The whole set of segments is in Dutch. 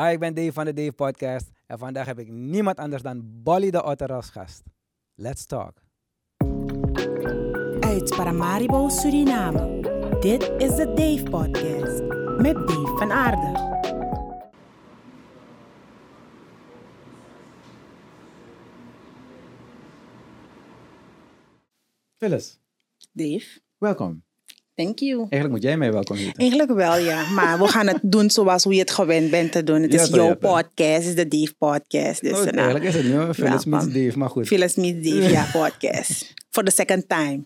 Hi, ik ben Dave van de Dave Podcast en vandaag heb ik niemand anders dan Bolly de Otter als gast. Let's talk. Uit Paramaribo, Suriname. Dit is de Dave Podcast met Dave van Aarde. Phyllis, Dave, welkom. Thank you. Eigenlijk moet jij mij welkom heten. Eigenlijk wel, ja. Maar we gaan het doen zoals hoe je het gewend bent te doen. Het Ja, is jouw podcast, het is de Dave Podcast. Dus Oh, nou, eigenlijk is het nu Phyllis meets Dave, maar goed. Phyllis Meets Dave, ja, podcast. For the second time.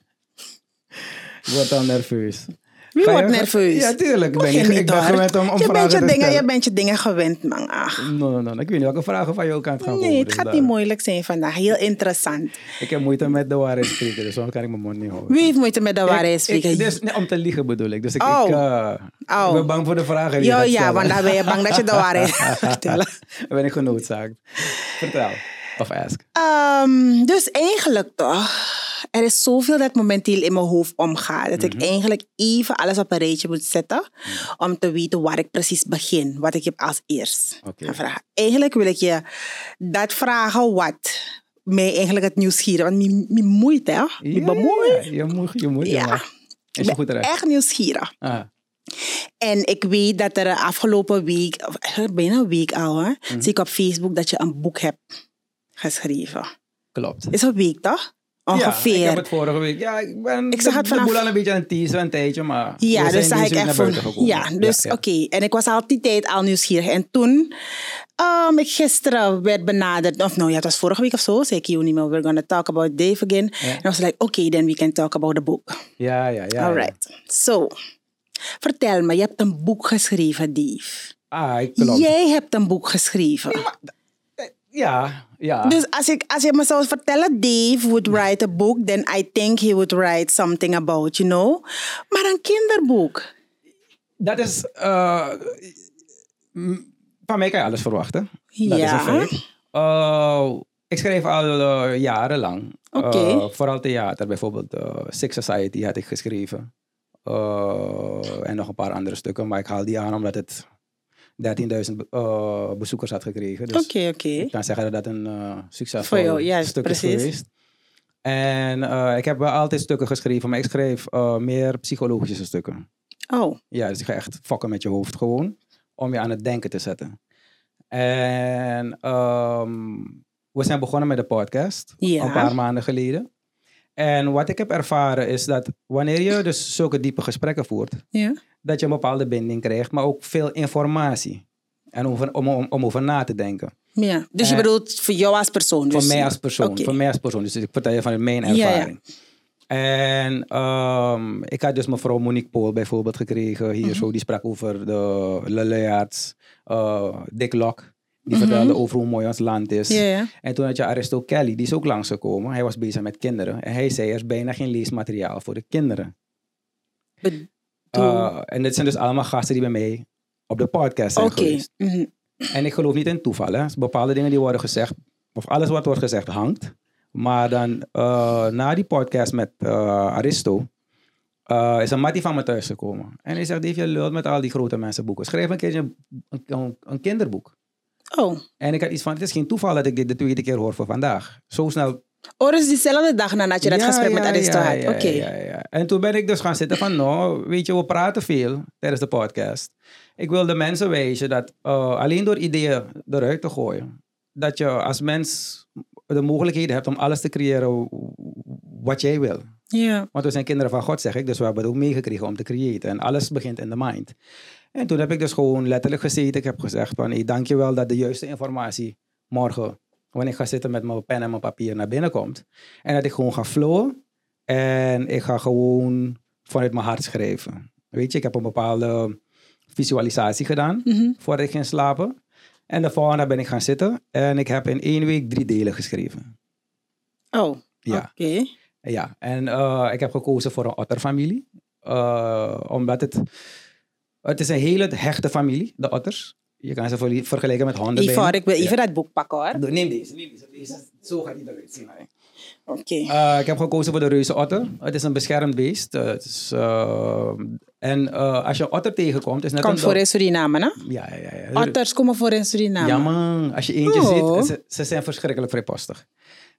Ik word al nerveus. Wie je- wordt nerveus? Ja, tuurlijk. Ik ben, ik, ik ben gewend om, om je, bent je, te dingen, je bent je dingen gewend, man. Ach. No, no, no. Ik weet niet welke vragen van jou kant gaan komen. Nee, het dus gaat daar- niet moeilijk zijn vandaag. Heel interessant. Ik heb moeite met de waarheid spreken, dus soms kan ik mijn mond niet houden. Wie heeft moeite met de waarheid spreken? ik- dus, nee, om te liegen bedoel ik. Dus ik, Oh. ik, eh, Oh. ik ben bang voor de vragen die je Ja, want dan ben je bang dat je de waarheid gaat vertellen. Dan ben ik genoodzaakt. Vertel. Of ask. Ehm, dus eigenlijk toch, er is zoveel dat momenteel in mijn hoofd omgaat. Dat ik eigenlijk even alles op een rijtje moet zetten. Om te weten waar ik precies begin. Wat ik heb als eerst ga vragen. Eigenlijk wil ik je dat vragen wat mij eigenlijk het nieuwsgierig... Want me moeite, hè? Ja, je moet, je moet. Ja. Is je goed echt nieuwsgierig. Ah, En ik weet dat er afgelopen week, of bijna een week al, hè, Mhm. zie ik op Facebook dat je een boek hebt geschreven. klopt. Is een week toch? Ongeveer. Ja, ik heb het vorige week. Ja, ik ben Ik zag het vanaf- al een beetje aan het teasen een tijdje, maar Ja, dus zag ik echt van. Ja, dus ja. oké. En ik was al die tijd al nieuwsgierig. En toen um, ik gisteren werd benaderd, of nou ja, het was vorige week of zo, zei ik, you niet meer, we're gonna talk about Dave again. Ja. En I was like, okay, then we can talk about the book. Ja, ja, ja. All ja. right. So, vertel me, je hebt een boek geschreven, Dave. Ah, ik klopt. Jij hebt een boek geschreven. Ja, ja. Dus als, ik, als je me zou vertellen, Dave would write a book, then I think he would write something about, you know. Maar een kinderboek. Dat is... eh, van mij kan je alles verwachten. Dat is Ja. een feit. Eh, ik schreef al eh, jarenlang. Oké. Eh, vooral theater. Bijvoorbeeld Six Society had ik geschreven. En nog een paar andere stukken. Maar ik haal die aan omdat het 13.000 eh, bezoekers had gekregen. Dus Oké, oké. ik kan zeggen dat dat een eh succesvol Voor jou, ja, stuk precies. is geweest. En eh, ik heb wel altijd stukken geschreven, maar ik schreef eh, meer psychologische stukken. Oh, Ja, dus ik ga echt fokken met je hoofd gewoon. Om je aan het denken te zetten. En ehm, we zijn begonnen met de podcast. Ja. Een paar maanden geleden. En wat ik heb ervaren is dat wanneer je dus zulke diepe gesprekken voert. ja. Dat je een bepaalde binding krijgt, maar ook veel informatie. En over, om, om, om over na te denken. ja. Dus je Eh, bedoelt voor jou als persoon? Dus, Voor mij als persoon. Voor mij als persoon. Dus ik vertel je van mijn Ja, ja. ervaring. En ehm, ik had dus mevrouw Monique Pool bijvoorbeeld gekregen hier Mhm. zo. Die sprak over de Lelyaerts, uh, Dick Lok. Die Mhm. vertelde over hoe mooi ons land is. En toen had je Aristo Kelly, die is ook langsgekomen. Hij was bezig met kinderen. En hij zei, er is bijna geen leesmateriaal voor de kinderen. Uh, en dit zijn dus allemaal gasten die bij mij op de podcast zijn geweest. mhm. En ik geloof niet in toeval. Hè. Bepaalde dingen die worden gezegd, of alles wat wordt gezegd, hangt. Maar dan uh, na die podcast met uh, Aristo, uh, is een mattie van me thuis gekomen. En hij zegt, Dave, je lult met al die grote mensen boeken. Schrijf een keertje een, een, een kinderboek. Oh. En ik had iets van, het is geen toeval dat ik dit de tweede keer hoor voor vandaag. Zo snel. Oh, dus diezelfde dag nadat je dat Ja, gesprek met ja, Aristo ja, had. ja, Oké. Ja, ja. En toen ben ik dus gaan zitten van, nou, weet je, we praten veel tijdens de podcast. Ik wil de mensen wijzen dat uh, alleen door ideeën eruit te gooien, dat je als mens de mogelijkheden hebt om alles te creëren wat jij wil. Ja. Want we zijn kinderen van God, zeg ik, dus we hebben het ook meegekregen om te creëren. En alles begint in de mind. En toen heb ik dus gewoon letterlijk gezeten. Ik heb gezegd van, hey, dankjewel dat de juiste informatie morgen, wanneer ik ga zitten met mijn pen en mijn papier, naar binnen komt. En dat ik gewoon ga flowen. En ik ga gewoon vanuit mijn hart schrijven. Weet je, ik heb een bepaalde visualisatie gedaan Mhm. voordat ik ging slapen. En de volgende ben ik gaan zitten. En ik heb in één week drie delen geschreven. Oh, Ja. oké. Ja, en eh, ik heb gekozen voor een otterfamilie. Eh, omdat het... Het is een hele hechte familie, de otters. Je kan ze vergelijken met honden. Ivar, ik wil Ja. even dat boek pakken hoor. Neem deze, neem deze. deze. Zo gaat die eruit zien. Oké. Eh, ik heb gekozen voor de reuze otter. Het is een beschermd beest. Eh, het is, eh, En als je een otter tegenkomt, is net Komt een voor in Suriname, hè? Ja, ja, ja. ja. Otters komen voor in Suriname. Ja man, als je eentje Oh. ziet, ze, ze zijn verschrikkelijk vrijpostig.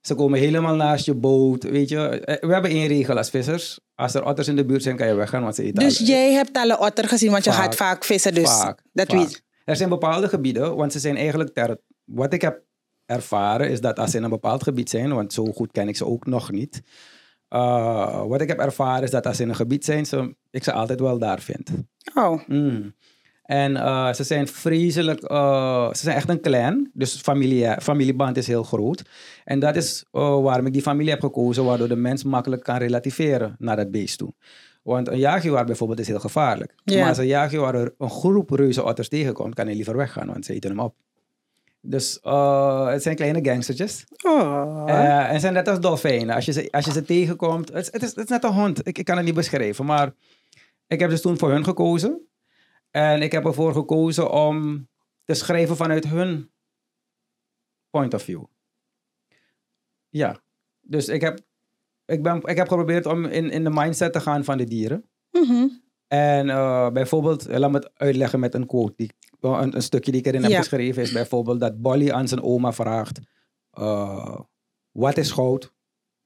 Ze komen helemaal naast je boot, weet je. Eh, We hebben één regel als vissers. Als er otters in de buurt zijn, kan je weggaan, want ze eten Dus alle- jij hebt al een otter gezien, want je gaat vaak vissen. Dus Vaak, dat weet Er zijn bepaalde gebieden, want ze zijn eigenlijk ter... Wat ik heb ervaren is dat als ze in een bepaald gebied zijn, want zo goed ken ik ze ook nog niet. eh, wat ik heb ervaren is dat als ze in een gebied zijn, ze, ik ze altijd wel daar vind. Oh, Mm. En eh, ze zijn vreselijk, eh, ze zijn echt een clan, dus familie, familieband is heel groot. En dat is eh, waarom ik die familie heb gekozen, waardoor de mens makkelijk kan relativeren naar dat beest toe. Want een jaguar bijvoorbeeld is heel gevaarlijk. Maar als een jaguar een groep reuze otters tegenkomt, kan hij liever weggaan, want ze eten hem op. Dus eh, het zijn kleine gangstertjes. oh. Eh, en zijn net als dolfijnen. Als je ze, als je ze tegenkomt, het, is- het, is, het is net een hond. Ik, ik kan het niet beschrijven. Maar ik heb dus toen voor hun gekozen. En ik heb ervoor gekozen om te schrijven vanuit hun point of view. Ja. Dus ik heb, ik ben, ik heb geprobeerd om in, in de mindset te gaan van de dieren. Mhm. En eh, bijvoorbeeld, eh, laat me het uitleggen met een quote. Die, een, een stukje die ik erin heb geschreven is bijvoorbeeld dat Bolly aan zijn oma vraagt: eh, Wat is goud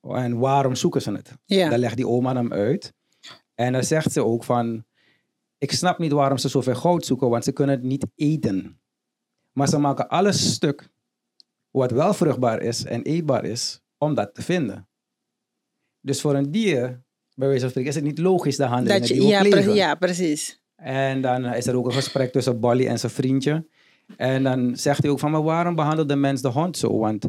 en waarom zoeken ze het? Ja. Dan legt die oma hem uit. En dan zegt ze ook van: Ik snap niet waarom ze zoveel goud zoeken, want ze kunnen het niet eten. Maar ze maken alles stuk wat wel vruchtbaar is en eetbaar is, om dat te vinden. Dus voor een dier, bij wijze van spreken, is het niet logisch de handelingen Dat je, die ook ja, leven. pre- ja, precies. En dan is er ook een gesprek tussen Bolly en zijn vriendje. En dan zegt hij ook van, maar waarom behandelt de mens de hond zo? Want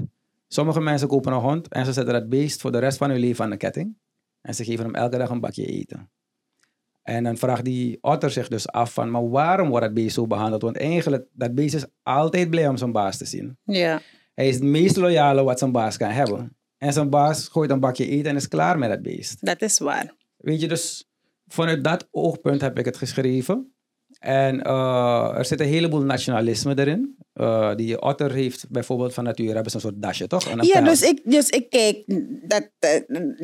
sommige mensen kopen een hond en ze zetten dat beest voor de rest van hun leven aan de ketting. En ze geven hem elke dag een bakje eten. En dan vraagt die otter zich dus af van, maar waarom wordt dat beest zo behandeld? Want eigenlijk, dat beest is altijd blij om zijn baas te zien. Ja. Hij is het meest loyale wat zijn baas kan hebben. En zijn baas gooit een bakje eten en is klaar met dat beest. Dat is waar. Weet je, dus vanuit dat oogpunt heb ik het geschreven. En eh, er zit een heleboel nationalisme erin. Eh, die otter heeft bijvoorbeeld van nature hebben ze een soort dasje, toch? En een Ja, dus ik, dus ik kijk, dat, eh,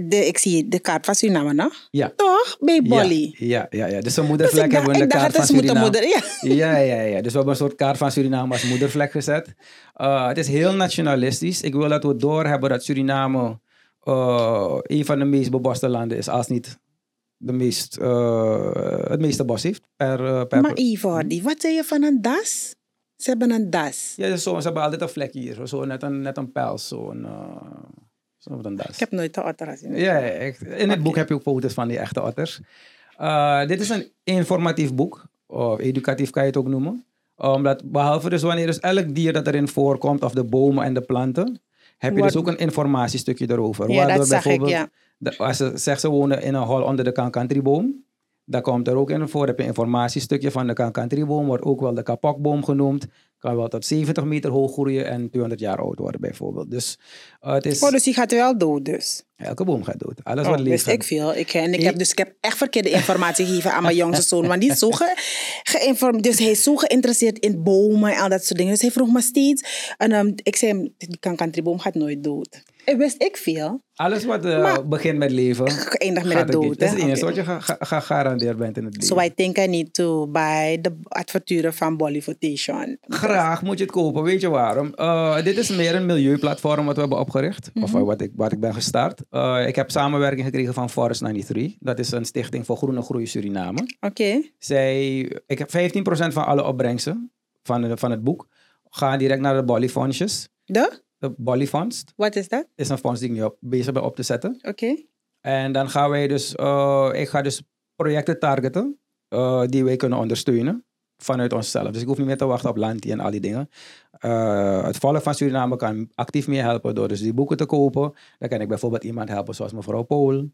de, ik zie de kaart van Suriname, no? Ja. Toch? Bij Bolly. Ja, ja, ja, ja. Dus een Dus moedervlek hebben we de kaart van Suriname. moeder. Ja. Ja, ja, ja. Dus we hebben een soort kaart van Suriname als moedervlek gezet. Het is heel nationalistisch. Ik wil dat we doorhebben dat Suriname een van de meest beboste landen is, als niet de meest, eh, het meeste bos heeft. Per, eh, per, Maar Ivordi, wat zei je van een das? Ze hebben een das. Ja, zo, ze hebben altijd een vlek hier. Zo, net, een, net een. Zo'n zo een das. Ik heb nooit de otter gezien. Ja, echt. in het boek heb je ook foto's van die echte otters. Eh, dit is een informatief boek. Of educatief kan je het ook noemen. Omdat behalve dus wanneer dus elk dier dat erin voorkomt, of de bomen en de planten, heb je dus ook een informatiestukje erover. Ja, dat zag ik, bijvoorbeeld, ja. Als ze zegt ze wonen in een hol onder de kankantryboom, daar komt er ook in voor. Heb je informatiestukje van de kankantryboom, wordt ook wel de kapokboom genoemd. Kan wel tot 70 meter hoog groeien en 200 jaar oud worden bijvoorbeeld. Dus eh, het is, Oh, dus die gaat wel dood dus. elke boom gaat dood. Alles Oh, wat leeft wist ik veel. Ik, en ik, Ik- heb, dus ik heb echt verkeerde informatie gegeven aan mijn jongste zoon. Want die is zo ge, geïnformeerd. Dus hij is zo geïnteresseerd in bomen en al dat soort dingen. Dus hij vroeg me steeds. En ehm, ik zei hem, die kankantriboom gaat nooit dood. En wist ik veel. Alles wat eh, begint met leven. Geëindigd met het dood. Dat is het enige Oké. wat je ge- ge- gegarandeerd bent in het leven. So I think I need to buy the adverturen van Bollywoodation. Graag moet je het kopen. Weet je waarom? Eh, dit is meer een milieuplatform wat we hebben opgericht. Of Mhm. eh, wat, ik, wat ik ben gestart. Eh, ik heb samenwerking gekregen van Forest 93. Dat is een stichting voor groene groei Suriname. Oké. Zij, ik heb 15% van alle opbrengsten van, van het boek gaan direct naar de Bolly Fondsjes. De? De Bolly Fonds Wat is dat? is een fonds die ik nu op, bezig ben op te zetten. Oké. En dan gaan wij dus, ik ga dus projecten targeten die wij kunnen ondersteunen vanuit onszelf. Dus ik hoef niet meer te wachten op Lanti en al die dingen. Eh, het volk van Suriname kan actief mee helpen door dus die boeken te kopen. Dan kan ik bijvoorbeeld iemand helpen zoals mevrouw Pool,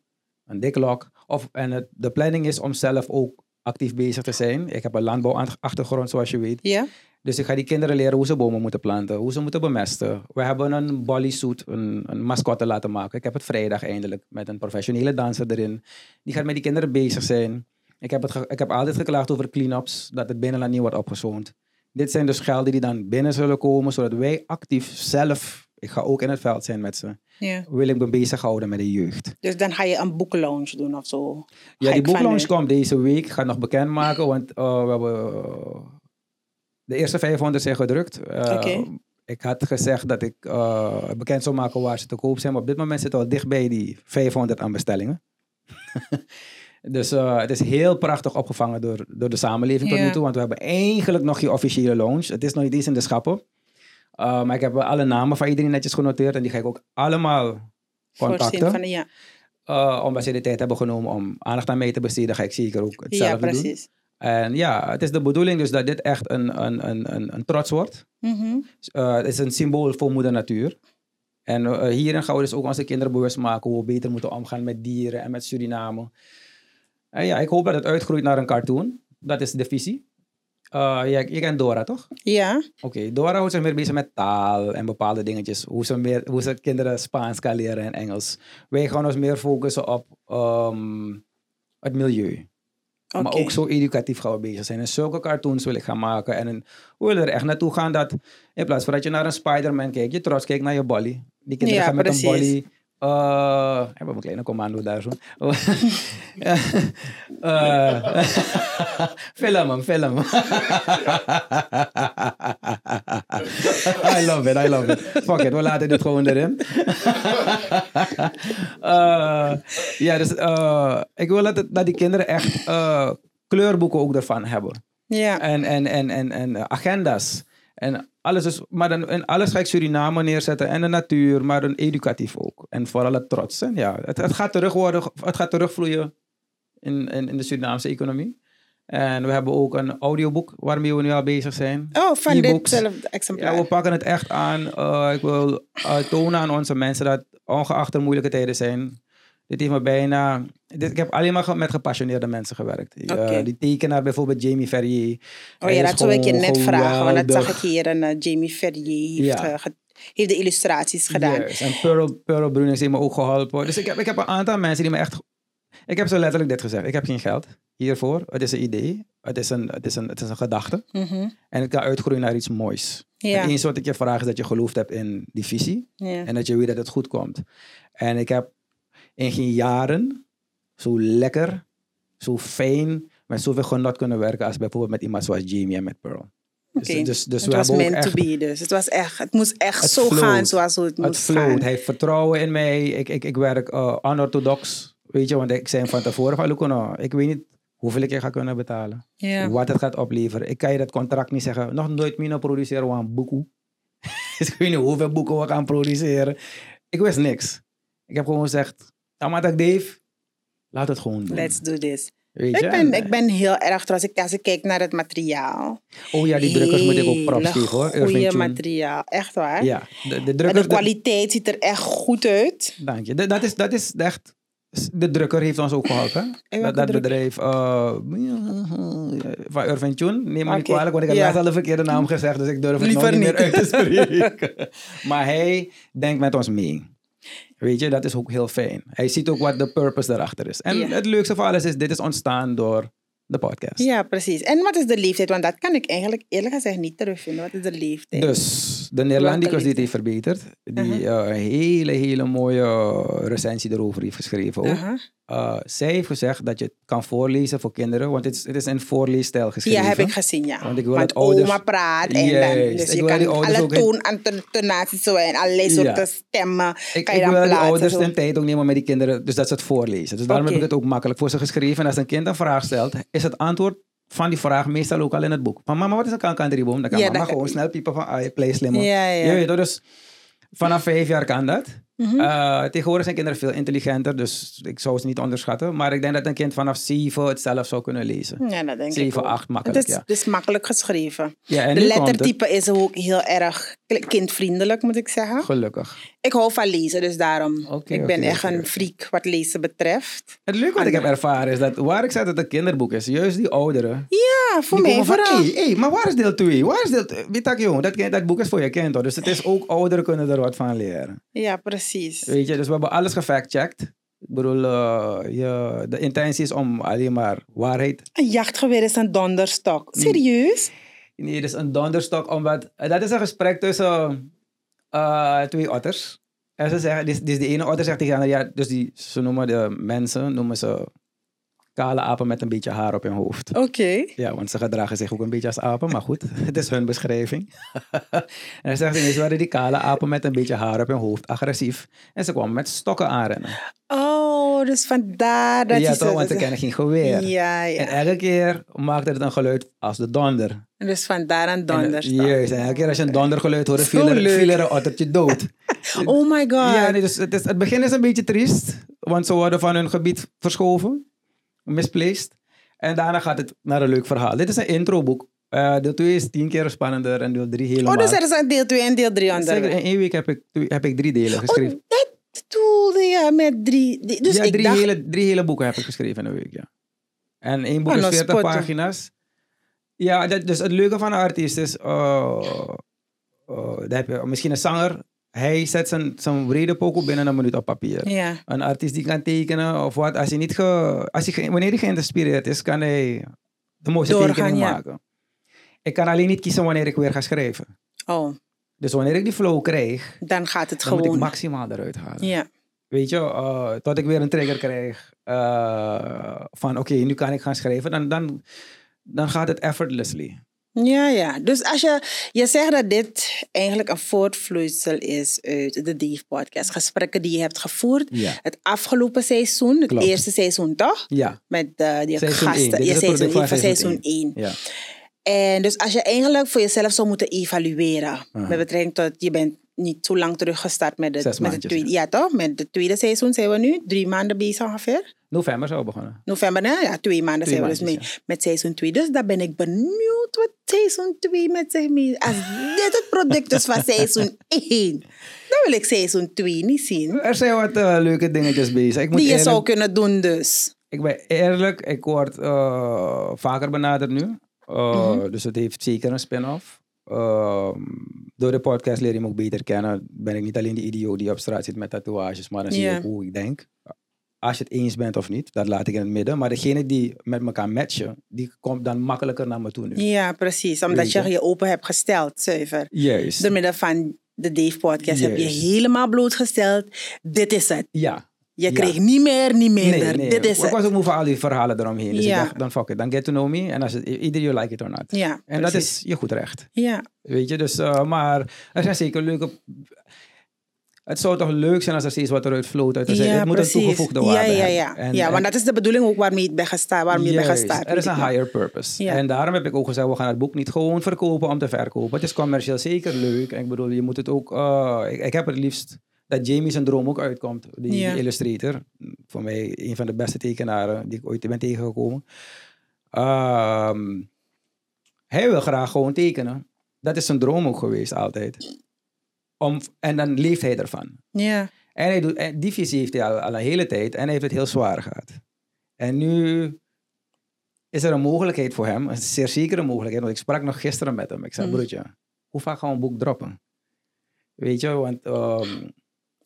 een Dick Lok. Of, en het, de planning is om zelf ook actief bezig te zijn. Ik heb een landbouwachtergrond zoals je weet. Ja? Dus ik ga die kinderen leren hoe ze bomen moeten planten, hoe ze moeten bemesten. We hebben een bollysuit, een, een mascotte laten maken. Ik heb het vrijdag eindelijk met een professionele danser erin. Die gaat met die kinderen bezig zijn. Ik heb, het ge- ik heb altijd geklaagd over clean-ups, dat het binnenland niet wordt opgezoond. Dit zijn dus gelden die dan binnen zullen komen, zodat wij actief zelf ik ga ook in het veld zijn met ze, Ja. wil ik me bezighouden met de jeugd. Dus dan ga je een boekenlounge doen of zo. Ja, die boeklounge nu- komt deze week. Ik ga het nog bekendmaken, want eh, we hebben eh, de eerste 500 zijn gedrukt. Eh, Oké. Ik had gezegd dat ik eh, bekend zou maken waar ze te koop zijn, maar op dit moment zitten we al dicht bij die 500 aan bestellingen. dus eh, het is heel prachtig opgevangen door, door de samenleving tot Ja. nu toe, want we hebben eigenlijk nog geen officiële launch. Het is nog niet eens in de schappen. Eh, maar ik heb alle namen van iedereen netjes genoteerd en die ga ik ook allemaal contacten. van, ja. Uh, omdat ze de tijd hebben genomen om aandacht aan mij te besteden, ga ik zeker ook ja, hetzelfde doen. precies. En ja, het is de bedoeling dus dat dit echt een, een, een, een, een trots wordt. Mhm. Uh, het is een symbool voor moeder natuur. En uh, hierin gaan we dus ook onze kinderen bewust maken hoe we beter moeten omgaan met dieren en met Suriname. En ja, ik hoop dat het uitgroeit naar een cartoon. Dat is de visie. Uh, je, je kent Dora, toch? Ja. Oké, Dora houdt zich meer bezig met taal en bepaalde dingetjes. Hoe ze, meer, hoe ze kinderen Spaans kan leren en Engels. Wij gaan ons meer focussen op ehm, het milieu. Maar ook zo educatief gaan we bezig zijn. En zulke cartoons wil ik gaan maken. En een, we willen er echt naartoe gaan dat in plaats van dat je naar een Spider-Man kijkt, je trots kijkt naar je bolly. Die kinderen Ja, gaan met precies. een bolly. Uh, hebben we een kleine commando daar zo. uh, film hem, film hem. I love it, I love it. Fuck it, we laten dit gewoon erin. uh, ja, dus ik wil dat, dat die kinderen echt kleurboeken ook ervan hebben. Ja. En, en, en, en, en agenda's. En alles, is, maar dan, en alles ga ik Suriname neerzetten. En de natuur, maar een educatief ook. En vooral het trots. En ja, het, het, gaat terug worden, het gaat terugvloeien in, in, in de Surinaamse economie. En we hebben ook een audioboek waarmee we nu al bezig zijn. Oh, van ditzelfde exemplaar. Ja, we pakken het echt aan. Eh, ik wil eh, tonen aan onze mensen dat ongeacht er moeilijke tijden zijn. Dit heeft me bijna... Dit, ik heb alleen maar met gepassioneerde mensen gewerkt. Die tekenaar bijvoorbeeld Jamie Ferrier. Oh ja, dat zou ik je net vragen, want dat zag ik hier. En eh, Jamie Ferrier heeft, Ja. eh, heeft de illustraties gedaan. Yes, En Pearl, Pearl Brunings heeft me ook geholpen. Dus ik heb, ik heb een aantal mensen die me echt... Ik heb zo letterlijk dit gezegd. Ik heb geen geld hiervoor. Het is een idee. Het is een, het is een, het is een gedachte. Mhm. En het kan uitgroeien naar iets moois. Ja. Het enige wat ik je vraag is dat je geloofd hebt in die visie. Ja. En dat je weet dat het goed komt. En ik heb in geen jaren zo lekker, zo fijn, met zoveel genot kunnen werken als bijvoorbeeld met iemand zoals Jamie en met Pearl. Dus, dus, dus het was meant echt, to be dus. Het, was echt, het moest echt Het zo gaan zoals het het moest float. gaan. Hij heeft vertrouwen in mij. Ik, ik, ik werk uh, unorthodox. Weet je, want ik zei van tevoren van Lucono, ik weet niet hoeveel ik je ga kunnen betalen. Wat het gaat opleveren. Ik kan je dat contract niet zeggen. Nog nooit meer produceren een boek. dus ik weet niet hoeveel boeken we gaan produceren. Ik wist niks. Ik heb gewoon gezegd, Tamatak Dave, laat het gewoon doen. Let's do this. Weet je? Ik ben, En, ik ben heel erg trots. Ik, als ik kijk naar het materiaal. oh ja, die drukkers moet ik ook props geven hoor. Tune. materiaal. Echt waar. Ja, de, de En de kwaliteit ziet er echt goed uit. Dank je. De- Dat is, dat is echt. De drukker heeft ons ook geholpen. En Dat, bedrijf uh, van Irving Tune. Neem me niet kwalijk, want ik heb Ja. laatst al de verkeerde naam gezegd. Dus ik durf het Liever nog niet meer niet. uit te spreken. maar hij denkt met ons mee. Weet je, dat is ook heel fijn. Hij ziet ook wat de purpose daarachter is. En het leukste van alles is, dit is ontstaan door de podcast. Ja, precies. En wat is de leeftijd? Want dat kan ik eigenlijk eerlijk gezegd niet terugvinden. Wat is de leeftijd? Dus de Neerlandicus die het heeft verbeterd, die Uh-huh. eh, een hele, hele mooie eh, recensie erover heeft geschreven ook. Aha. Uh, zij heeft gezegd dat je het kan voorlezen voor kinderen, want het is, het is in voorleesstijl geschreven. Ja, heb ik gezien, ja. Want ik wil Want dat ouders- oma praat en dan... Dus Ik je kan alle toon- en ton- tonaties zo en allerlei Ja. soorten stemmen Ik, kan je ik wil plaatsen. ouders de tijd ook nemen met die kinderen, dus dat ze het voorlezen. Dus daarom heb ik het ook makkelijk voor ze geschreven. En als een kind een vraag stelt, is het antwoord van die vraag meestal ook al in het boek. Van mama, wat is een kankantrieboom? Dan kan Ja, mama dat- gewoon snel piepen van, ah, je play slimmer. Ja, ja. Je weet dus vanaf vijf jaar kan dat. Mhm. Eh, tegenwoordig zijn kinderen veel intelligenter, dus ik zou ze niet onderschatten. Maar ik denk dat een kind vanaf zeven het zelf zou kunnen lezen. Ja, dat denk ik 7, ook. 8 makkelijk, Het is, ja. het is makkelijk geschreven. ja en de lettertype is ook heel erg kindvriendelijk, moet ik zeggen. Gelukkig. Ik hou van lezen, dus daarom. Oké, ik ben echt een freak wat lezen betreft. Het leuke wat ik heb ervaren is dat waar ik zei dat het kinderboek is, juist die ouderen. Ja, voor mij vooral. hey, hey, maar waar is deel 2? Waar is deel 2? Weet dat, jongen, dat, kind- dat boek is voor je kind hoor. Dus het is ook ouderen kunnen er wat van leren. Ja, precies. Weet je, dus we hebben alles gefactcheckt. Ik bedoel, eh, je, de intentie is om alleen maar waarheid. Een jachtgeweer is een donderstok. Mm. Serieus? Nee, dus een donderstok, omdat dat is een gesprek tussen Eh, twee otters. En ze zeggen, dus, dus die ene otter zegt tegen de andere, ja, dus die, ze noemen de mensen, noemen ze kale apen met een beetje haar op hun hoofd. Oké. Ja, want ze gedragen zich ook een beetje als apen, maar goed, het is hun beschrijving. en hij zegt ineens waren die kale apen met een beetje haar op hun hoofd agressief. En ze kwamen met stokken aanrennen. Oh, dus vandaar dat ja, toch, want ze kennen geen geweer. Ja, ja. En elke keer maakte het een geluid als de donder. Dus vandaar aan En, donders. dan. Juist, en elke keer als je een dondergeluid hoorde, viel er, viel er een ottertje dood. Oh my god. Ja, nee, dus het, is, het begin is een beetje triest, want ze worden van hun gebied verschoven, misplaced. En daarna gaat het naar een leuk verhaal. Dit is een introboek. Eh deel 2 is tien keer spannender en deel 3 helemaal. oh, dus er een deel 2 en deel 3 onder. Zeker, in één week heb ik, heb ik drie delen geschreven. Oh, dat bedoelde je met drie. Dus ja, ik drie, dacht, hele, drie hele boeken heb ik geschreven in een week, ja. En één boek Oh, is nou, 40 spotten. pagina's. Ja, dat, dus het leuke van een artiest is... eh, eh, dat heb je, misschien een zanger, hij zet zijn, zijn brede pokoe binnen een minuut op papier. ja. Een artiest die kan tekenen of wat. Als hij niet ge, als hij, wanneer hij geïnspireerd is, kan hij de mooiste Doorgaan, tekening ja. maken. Ik kan alleen niet kiezen wanneer ik weer ga schrijven. Oh, Dus wanneer ik die flow krijg, dan gaat het dan moet ik gewoon. maximaal eruit halen. Ja. Weet je, eh, tot ik weer een trigger krijg eh, van oké, nu kan ik gaan schrijven, dan, dan, dan gaat het effortlessly. Ja, ja. Dus als je, je zegt dat dit eigenlijk een voortvloeisel is uit de Dave podcast. Gesprekken die je hebt gevoerd. Ja. Het afgelopen seizoen, het Klopt. eerste seizoen toch? Ja, Met uh, die Seizoen gasten. Ja, seizoen, van seizoen seizoen 1. ja. En dus als je eigenlijk voor jezelf zou moeten evalueren. Met betrekking tot, je bent niet zo lang terug gestart met, Zes het, met het maandjes, tweede. Ja, toch? Met het tweede seizoen zijn we nu drie maanden bezig ongeveer. November zou begonnen. November, hè? ja, twee maanden Twee zijn we dus mee met seizoen 2. Dus daar ben ik benieuwd wat seizoen 2 met zich mee. Als dit het product is van seizoen 1, dan wil ik seizoen 2 niet zien. Er zijn wat eh, leuke dingetjes bezig. Ik moet Die je eerlijk- zou kunnen doen dus. Ik ben eerlijk, ik word eh, vaker benaderd nu. Uh, Mhm. Dus het heeft zeker een spin-off. Ehm, door de podcast leer je me ook beter kennen. Ben ik niet alleen die idioot die op straat zit met tatoeages, maar dan zie je hoe ik denk. Als je het eens bent of niet, dat laat ik in het midden. Maar degene die met elkaar matchen, die komt dan makkelijker naar me toe nu. Ja, precies. Omdat je je. je open hebt gesteld, zuiver. Juist. Door middel van de Dave podcast heb je helemaal blootgesteld. Dit is het. Ja. Je Ja. kreeg niet meer, niet minder. Nee, nee. Dit is ik was ook moe van al die verhalen eromheen. Dus Ja. ik dacht, dan fuck it. Dan get to know me. En als het, either you like it or not. Ja, En dat is je goed recht. Ja, Weet je, dus, eh, maar er zijn zeker leuke... Het zou toch leuk zijn als er steeds wat eruit vloot uit zee. ja Het moet precies. een toegevoegde ja, waarde ja, hebben. ja. En- ja, en- want dat is de bedoeling ook waarmee je het bent gestart. Waarmee Juist, gestart. Er is een higher purpose. Ja. En daarom heb ik ook gezegd, we gaan het boek niet gewoon verkopen om te verkopen. Het is commercieel zeker leuk. En ik bedoel, je moet het ook... eh, ik, ik heb het liefst dat Jamie zijn droom ook uitkomt. Die, Ja. illustrator. Voor mij een van de beste tekenaren die ik ooit ben tegengekomen. Ehm, hij wil graag gewoon tekenen. Dat is zijn droom ook geweest altijd. Om, en dan leeft hij ervan. Ja, En, hij doet, en die visie heeft hij al, al een hele tijd en hij heeft het heel zwaar gehad. En nu is er een mogelijkheid voor hem, een zeer zekere mogelijkheid. Want ik sprak nog gisteren met hem. Ik zei, Mm. broertje, hoe vaak gaan we een boek droppen? Weet je, want ehm,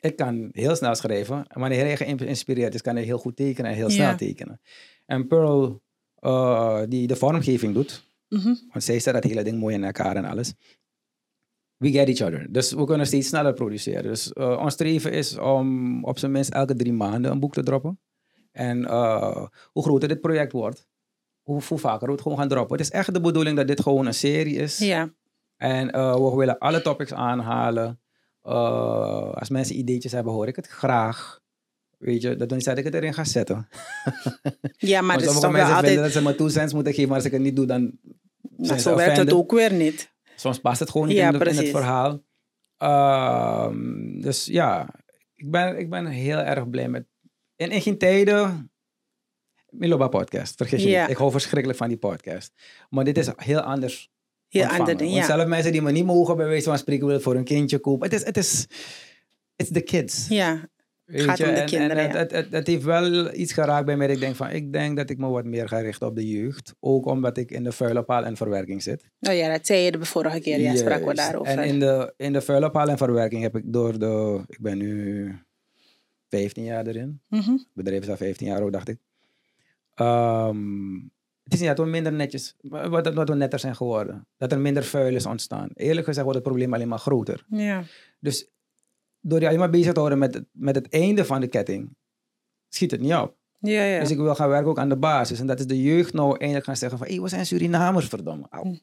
ik kan heel snel schrijven. En wanneer hij geïnspireerd is, kan hij heel goed tekenen en heel snel Ja. tekenen. En Pearl, eh, die de vormgeving doet, Mhm. want zij zet dat hele ding mooi in elkaar en alles. We get each other. Dus we kunnen steeds sneller produceren. Dus eh, ons streven is om op zijn minst elke drie maanden een boek te droppen. En eh, hoe groter dit project wordt, hoe, hoe vaker we het gewoon gaan droppen. Het is echt de bedoeling dat dit gewoon een serie is. ja. En we willen alle topics aanhalen. Eh, als mensen ideetjes hebben, hoor ik het graag. Weet je, dat zeggen dat ik het erin ga zetten. ja maar is sommige mensen altijd... vinden dat ze me two cents moeten geven, maar als ik het niet doe, dan zo werkt het ook weer niet. Soms past het gewoon niet Ja, in, de- in het verhaal. Ehm, dus ja, ik ben, ik ben heel erg blij met... In, in geen tijden... Miloba podcast, vergis je Ja. niet. Ik hou verschrikkelijk van die podcast. Maar dit is heel anders Heel ander, Want ja. zelfs mensen die me niet mogen bij wijze van spreken willen voor een kindje kopen. Het is... Het is it's the kids. Ja, Weet gaat je, om de en- kinderen, En, ja. het, het, het, het heeft wel iets geraakt bij mij. Ik denk van, ik denk dat ik me wat meer ga richten op de jeugd. Ook omdat ik in de vuilepaal en verwerking zit. nou ja, dat zei je de vorige keer. Ja, spraken we daarover. En in de, in de en verwerking heb ik door de... Ik ben nu 15 jaar erin. Het bedrijf is al 15 jaar oud, dacht ik. Ehm, Het is niet dat we minder netjes, wat, dat we netter zijn geworden. Dat er minder vuil is ontstaan. Eerlijk gezegd wordt het probleem alleen maar groter. Ja. Dus door je alleen maar bezig te houden met, het- met het einde van de ketting, schiet het niet op. Ja, ja. Dus ik wil gaan werken ook aan de basis. En dat is de jeugd nou eindelijk gaan zeggen van, hé, we zijn Surinamers, verdomme. Hm. Auw.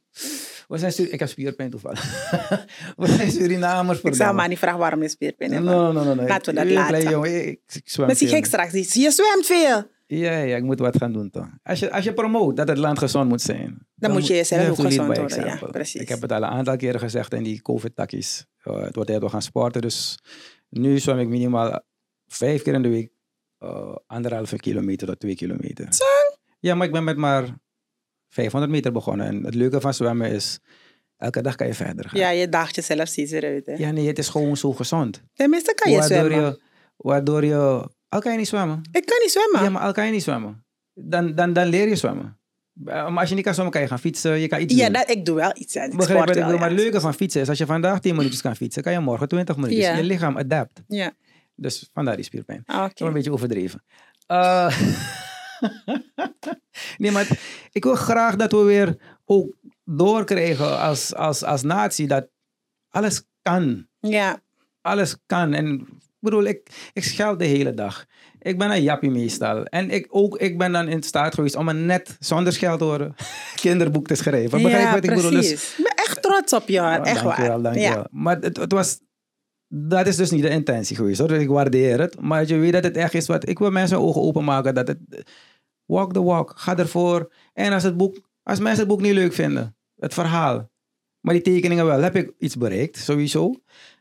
We zijn Sur- ik heb spierpijn toevallig. we zijn Surinamers, ik zou verdomme. maar niet vragen waarom je spierpijn hebt. No, no, no. Laten we dat laten. jongen. Ik, ik zwem Misschien veel. gek straks. Je zwemt veel. Ja, ja, ik moet wat gaan doen toch. Als je, als je promoot dat het land gezond moet zijn. moet je jezelf have ook gezond worden, ja, precies. Ik heb het al een aantal keren gezegd in die COVID-takkies. Uh, het wordt tijd we gaan sporten. Dus nu zwem ik minimaal vijf keer in de week uh, anderhalve kilometer tot twee kilometer. Zo? Ja, maar ik ben met maar 500 meter begonnen. En het leuke van zwemmen is, elke dag kan je verder gaan. Ja, je daagt jezelf steeds weer uit. Hè? Ja, nee, het is gewoon zo gezond. Tenminste kan je waardoor zwemmen. je, waardoor je, al kan je niet zwemmen. Ik kan niet zwemmen. Ja, maar al kan je niet zwemmen. Dan, dan, dan leer je zwemmen. Eh, Maar als je niet kan zwemmen, kan je gaan fietsen. Je kan iets Ja, doen. dat, ik doe wel iets. Ik Begrijp wat ik wel? Maar het leuke van fietsen is, als je vandaag 10 minuutjes kan fietsen, kan je morgen 20 minuutjes. Ja. Je lichaam adapt. Ja, Dus vandaar die spierpijn. ah, een beetje overdreven. Eh, nee, maar het- ik wil graag dat we weer ook doorkrijgen als, als, als natie dat alles kan. Ja, Alles kan. En bedoel, ik, ik scheld de hele dag. Ik ben een jappie meestal. En ik, ook, ik ben dan in staat geweest om een net zonder scheldwoorden kinderboek te schrijven. Begrijp ja wat ik bedoel? Dus, precies. Ik ben echt trots op je, hoor. Oh, echt dankjewel, waar. dankjewel. Ja. Maar het, het was, dat is dus niet de intentie geweest hoor. Dus ik waardeer het. Maar je weet dat het echt is wat, ik wil mensen ogen openmaken dat het, walk the walk, ga ervoor. En als het boek, als mensen het boek niet leuk vinden, het verhaal, maar die tekeningen wel, heb ik iets bereikt, sowieso.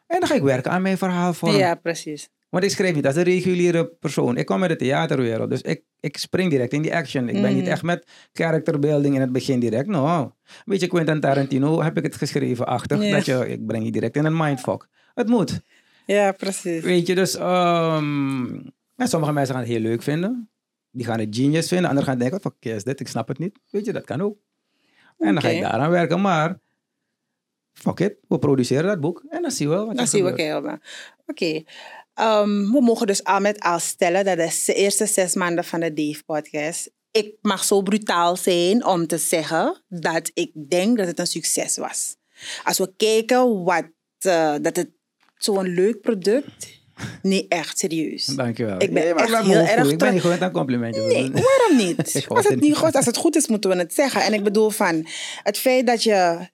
En dan ga ik werken aan mijn verhaalvorm. ja, precies. Want ik schrijf niet als een reguliere persoon. Ik kom uit de theaterwereld, dus ik, ik spring direct in die action. Ik ben niet Mhm. echt met character building in het begin direct. Nou, een beetje Quentin Tarantino heb ik het geschreven achter. Ja. Dat je, ik breng je direct in een mindfuck. Het moet. Ja, precies. Weet je, dus ja, sommige mensen gaan het heel leuk vinden. Die gaan het genius vinden. Anderen gaan denken, wat voor is dit? Ik snap het niet. Weet je, dat kan ook. En dan ga ik daaraan werken. Maar, fuck it. We produceren dat boek. En dan zien we wat Dan zien we. Kelma. Oké. Ehm, we mogen dus al met al stellen dat de eerste zes maanden van de Dave podcast. Ik mag zo brutaal zijn om te zeggen dat ik denk dat het een succes was. Als we kijken wat, eh, dat het zo'n leuk product. Nee, echt serieus. Dankjewel. Ik ben echt heel erg. Ik ben niet gewend aan complimentjes. Nee, waarom niet? Als het niet niet. goed, als het goed is, moeten we het zeggen. En ik bedoel van het feit dat je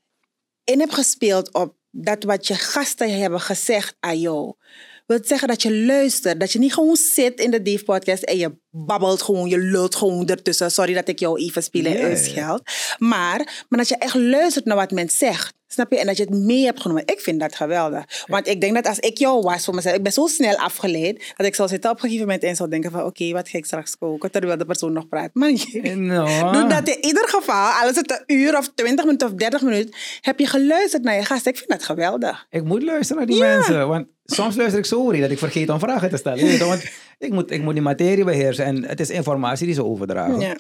in hebt gespeeld op dat wat je gasten hebben gezegd aan jou. Wil zeggen dat je luistert. Dat je niet gewoon zit in de Dave podcast en je babbelt gewoon, je lult gewoon ertussen. Sorry dat ik jou even en Ja, ja, ja. uitscheld. Maar, maar dat je echt luistert naar wat men zegt. Snap je? En dat je het mee hebt genomen. Ik vind dat geweldig. Want ik denk dat als ik jou was voor mezelf, ik ben zo snel afgeleid, dat ik zou zitten op een gegeven moment en zou denken van oké, wat ga ik straks koken? Terwijl de persoon nog praat. Maar je- No. Doe dat in ieder geval, al is het een uur of twintig minuten of dertig minuten, heb je geluisterd naar je gast. Ik vind dat geweldig. Ik moet luisteren naar die Ja. mensen. Want soms luister ik zo dat ik vergeet om vragen te stellen. Want ik moet, ik moet die materie beheersen. En het is informatie die ze overdragen. Ja.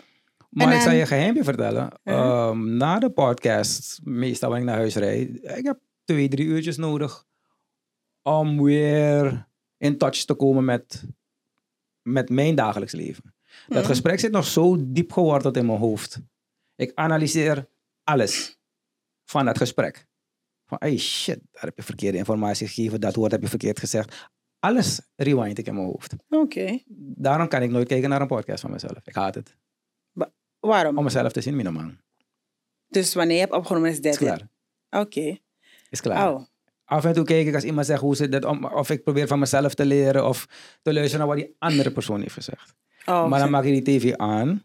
Maar ik zal je een geheimje vertellen. Ehm, na de podcast, meestal wanneer ik naar huis rijd, ik heb twee, drie uurtjes nodig om weer in touch te komen met, met mijn dagelijks leven. Dat Mhm. gesprek zit nog zo diep geworteld in mijn hoofd. Ik analyseer alles van dat gesprek. Van, hey shit, daar heb je verkeerde informatie gegeven, dat woord heb je verkeerd gezegd. Alles rewind ik in mijn hoofd. Oké. Daarom kan ik nooit kijken naar een podcast van mezelf. Ik haat het. Waarom? Om mezelf te zien, minimaal. Dus wanneer je hebt opgenomen is Is dat klaar. Oké. Is klaar. Oh. Af en toe kijk ik als iemand zegt hoe zit dat, om- of ik probeer van mezelf te leren of te luisteren naar wat die andere persoon heeft gezegd. Oh, Maar dan maak ik die tv aan,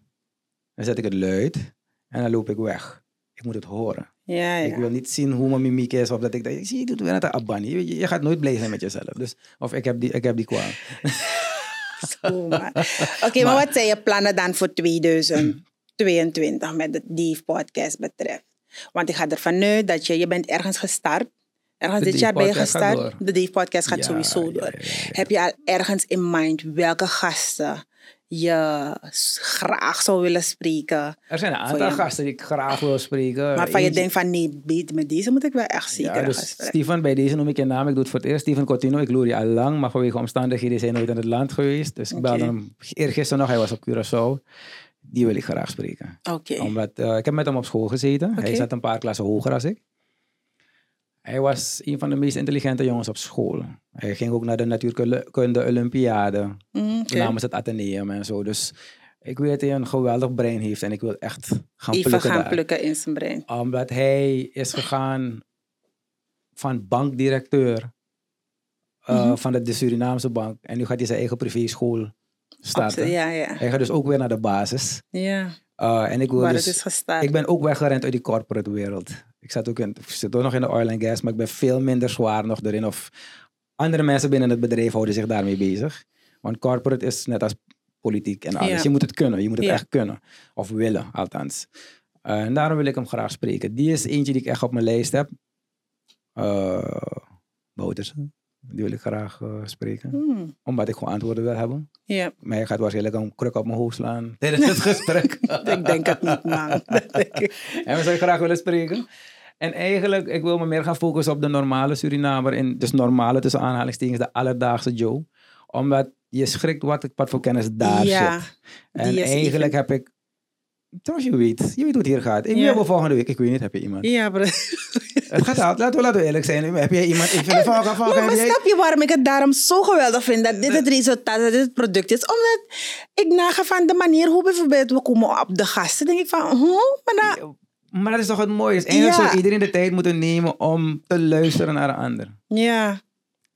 dan zet ik het luid en dan loop ik weg. Ik moet het horen. Ja, Ik ja. wil niet zien hoe mijn mimiek is of dat ik denk, ik zie je doet weer net een abani. Je, je gaat nooit blij zijn met jezelf. Dus, of ik heb die, ik heb die kwaal. Oké, maar wat zijn je plannen dan voor 2022 met de Dief podcast betreft? Want ik ga ervan uit dat je, je bent ergens gestart. Ergens De dit jaar ben je gestart. De Dief podcast gaat Ja, sowieso door. Heb je al ergens in mind welke gasten je graag zou willen spreken? Er zijn een aantal je- gasten die ik graag wil spreken. Waarvan je Eentje- denkt van nee, met deze moet ik wel echt zeker Ja, dus. Steven, bij deze noem ik je naam. Ik doe het voor het eerst. Steven Coutinho, ik loer je al lang, maar vanwege omstandigheden is hij nooit in het land geweest. Dus ik belde hem eergisteren nog, hij was op Curaçao. Die wil ik graag spreken. Oké. Omdat, eh, ik heb met hem op school gezeten. Hij zat een paar klassen hoger als ik. Hij was een van de meest intelligente jongens op school. Hij ging ook naar de natuurkunde Olympiade. Mm, oké. Namens het Atheneum en zo. Dus ik weet dat hij een geweldig brein heeft. En ik wil echt gaan Even plukken gaan daar. plukken in zijn brein. Omdat hij is gegaan van bankdirecteur eh, Mhm. van de, de Surinaamse bank. En nu gaat hij zijn eigen privéschool starten. Ja, ja. Hij gaat dus ook weer naar de basis. Ja, Uh, en ik wil waar dus, het is gestart. ik ben ook weggerend uit die corporate wereld. Ik zat ook in, ik zit ook nog in de oil and gas, maar ik ben veel minder zwaar nog erin. Of andere mensen binnen het bedrijf houden zich daarmee bezig. Want corporate is net als politiek en alles. Ja. Je moet het kunnen, je moet het Ja. echt kunnen. Of willen, althans. Uh, en daarom wil ik hem graag spreken. Die is eentje die ik echt op mijn lijst heb. Uh, Boutersen. Die wil ik graag uh, spreken. Hmm, Omdat ik gewoon antwoorden wil hebben. Ja, Maar hij gaat waarschijnlijk een kruk op mijn hoofd slaan tijdens het gesprek. ik denk het niet, man. En we zouden graag willen spreken. En eigenlijk, ik wil me meer gaan focussen op de normale Surinamer. In, dus normale tussen aanhalingstekens, de alledaagse Joe. Omdat je schrikt wat, wat voor kennis daar Ja, zit. En eigenlijk heb ik... Trouwens, je weet, je weet hoe het hier gaat. Ik Ja. wil volgende week, ik weet niet, heb je iemand? Ja, bro. Het gaat uit, laten we, laten we eerlijk zijn. Heb jij iemand? Ik vind het van, van, van, Maar, jij... snap je waarom ik het daarom zo geweldig vind dat dit het resultaat, dat dit het product is? Omdat ik naga van de manier hoe bijvoorbeeld we komen op de gasten, denk ik van, huh? Maar dan, Maar dat is toch het mooie. Eigenlijk Ja. zou iedereen de tijd moeten nemen om te luisteren naar een ander. ja,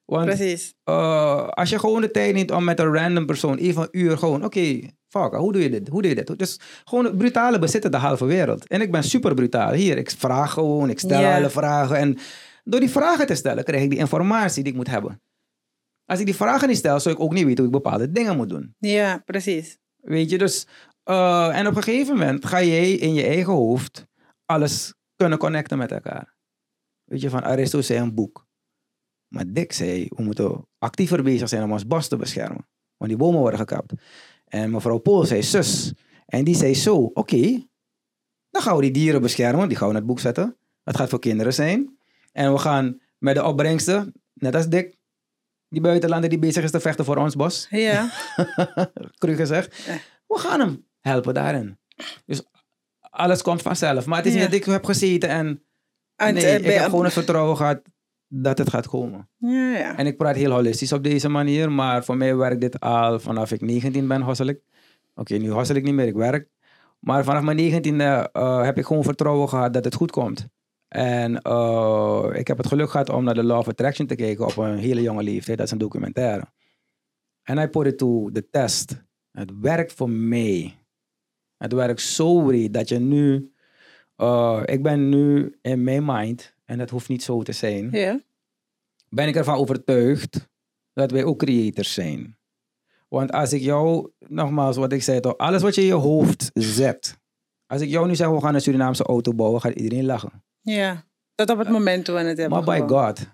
Want precies. eh, als je gewoon de tijd neemt om met een random persoon even een uur gewoon, oké, fuck, hoe doe je dit? Hoe doe je dit? Dus gewoon brutale bezitten de halve wereld. En ik ben super brutaal. Hier, ik vraag gewoon, ik stel Ja. alle vragen. En door die vragen te stellen, krijg ik die informatie die ik moet hebben. Als ik die vragen niet stel, zou ik ook niet weten hoe ik bepaalde dingen moet doen. Ja, precies. Weet je, dus... eh, en op een gegeven moment ga jij in je eigen hoofd alles kunnen connecten met elkaar. Weet je, van Aristo zei een boek. Maar Dick zei, we moeten actiever bezig zijn om ons bos te beschermen. Want die bomen worden gekapt. En mevrouw Pool zei zus. En die zei zo, oké, dan gaan we die dieren beschermen. Die gaan we in het boek zetten. Dat gaat voor kinderen zijn. En we gaan met de opbrengsten, net als Dick, die buitenlander die bezig is te vechten voor ons bos Ja, cru gezegd. We gaan hem helpen daarin. Dus alles komt vanzelf. Maar het is niet dat ik heb gezeten en... En, nee, eh, ik heb gewoon het vertrouwen gehad dat het gaat komen. ja, ja. En ik praat heel holistisch op deze manier. Maar voor mij werkt dit al vanaf ik 19 ben, hossel ik. Oké, nu hossel ik niet meer, ik werk. Maar vanaf mijn 19e eh, heb ik gewoon vertrouwen gehad dat het goed komt. En eh, ik heb het geluk gehad om naar de Law of Attraction te kijken op een hele jonge leeftijd. Dat is een documentaire. En I put it to the test. Het werkt voor mij. Het werkt zo breed dat je nu... eh, ik ben nu in mijn mind, en dat hoeft niet zo te zijn, ben ik ervan overtuigd dat wij ook creators zijn. Want als ik jou, nogmaals wat ik zei toch, alles wat je in je hoofd zet. Als ik jou nu zeg, we gaan een Surinaamse auto bouwen, gaat iedereen lachen. Ja, tot op het moment toen we het hebben Maar by. God,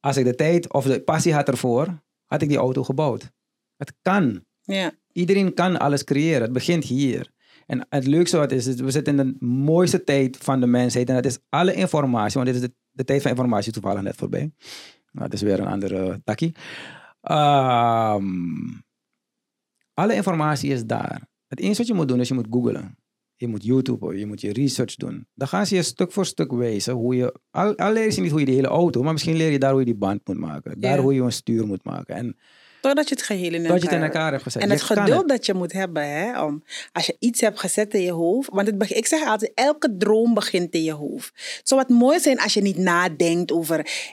als ik de tijd of de passie had ervoor, had ik die auto gebouwd. Het kan. Ja, Iedereen kan alles creëren. Het begint hier. En het leukste wat is, is we zitten in de mooiste tijd van de mensheid. En dat is alle informatie, want dit is de, de tijd van informatie toevallig net voorbij. Nou, dat is weer een andere takkie. Ehm, alle informatie is daar. Het enige wat je moet doen is je moet googlen. Je moet YouTube, je moet je research doen. Dan gaan ze je stuk voor stuk wijzen hoe je... Al, al leer je niet hoe je de hele auto, maar misschien leer je daar hoe je die band moet maken. Daar hoe je een stuur moet maken. En totdat je het geheel in dat je het in elkaar- elkaar hebt gezet. En het geduld dat je moet hebben, hè, om, als je iets hebt gezet in je hoofd. Want het, ik zeg altijd, elke droom begint in je hoofd. Het zou wat mooi zijn als je niet nadenkt over...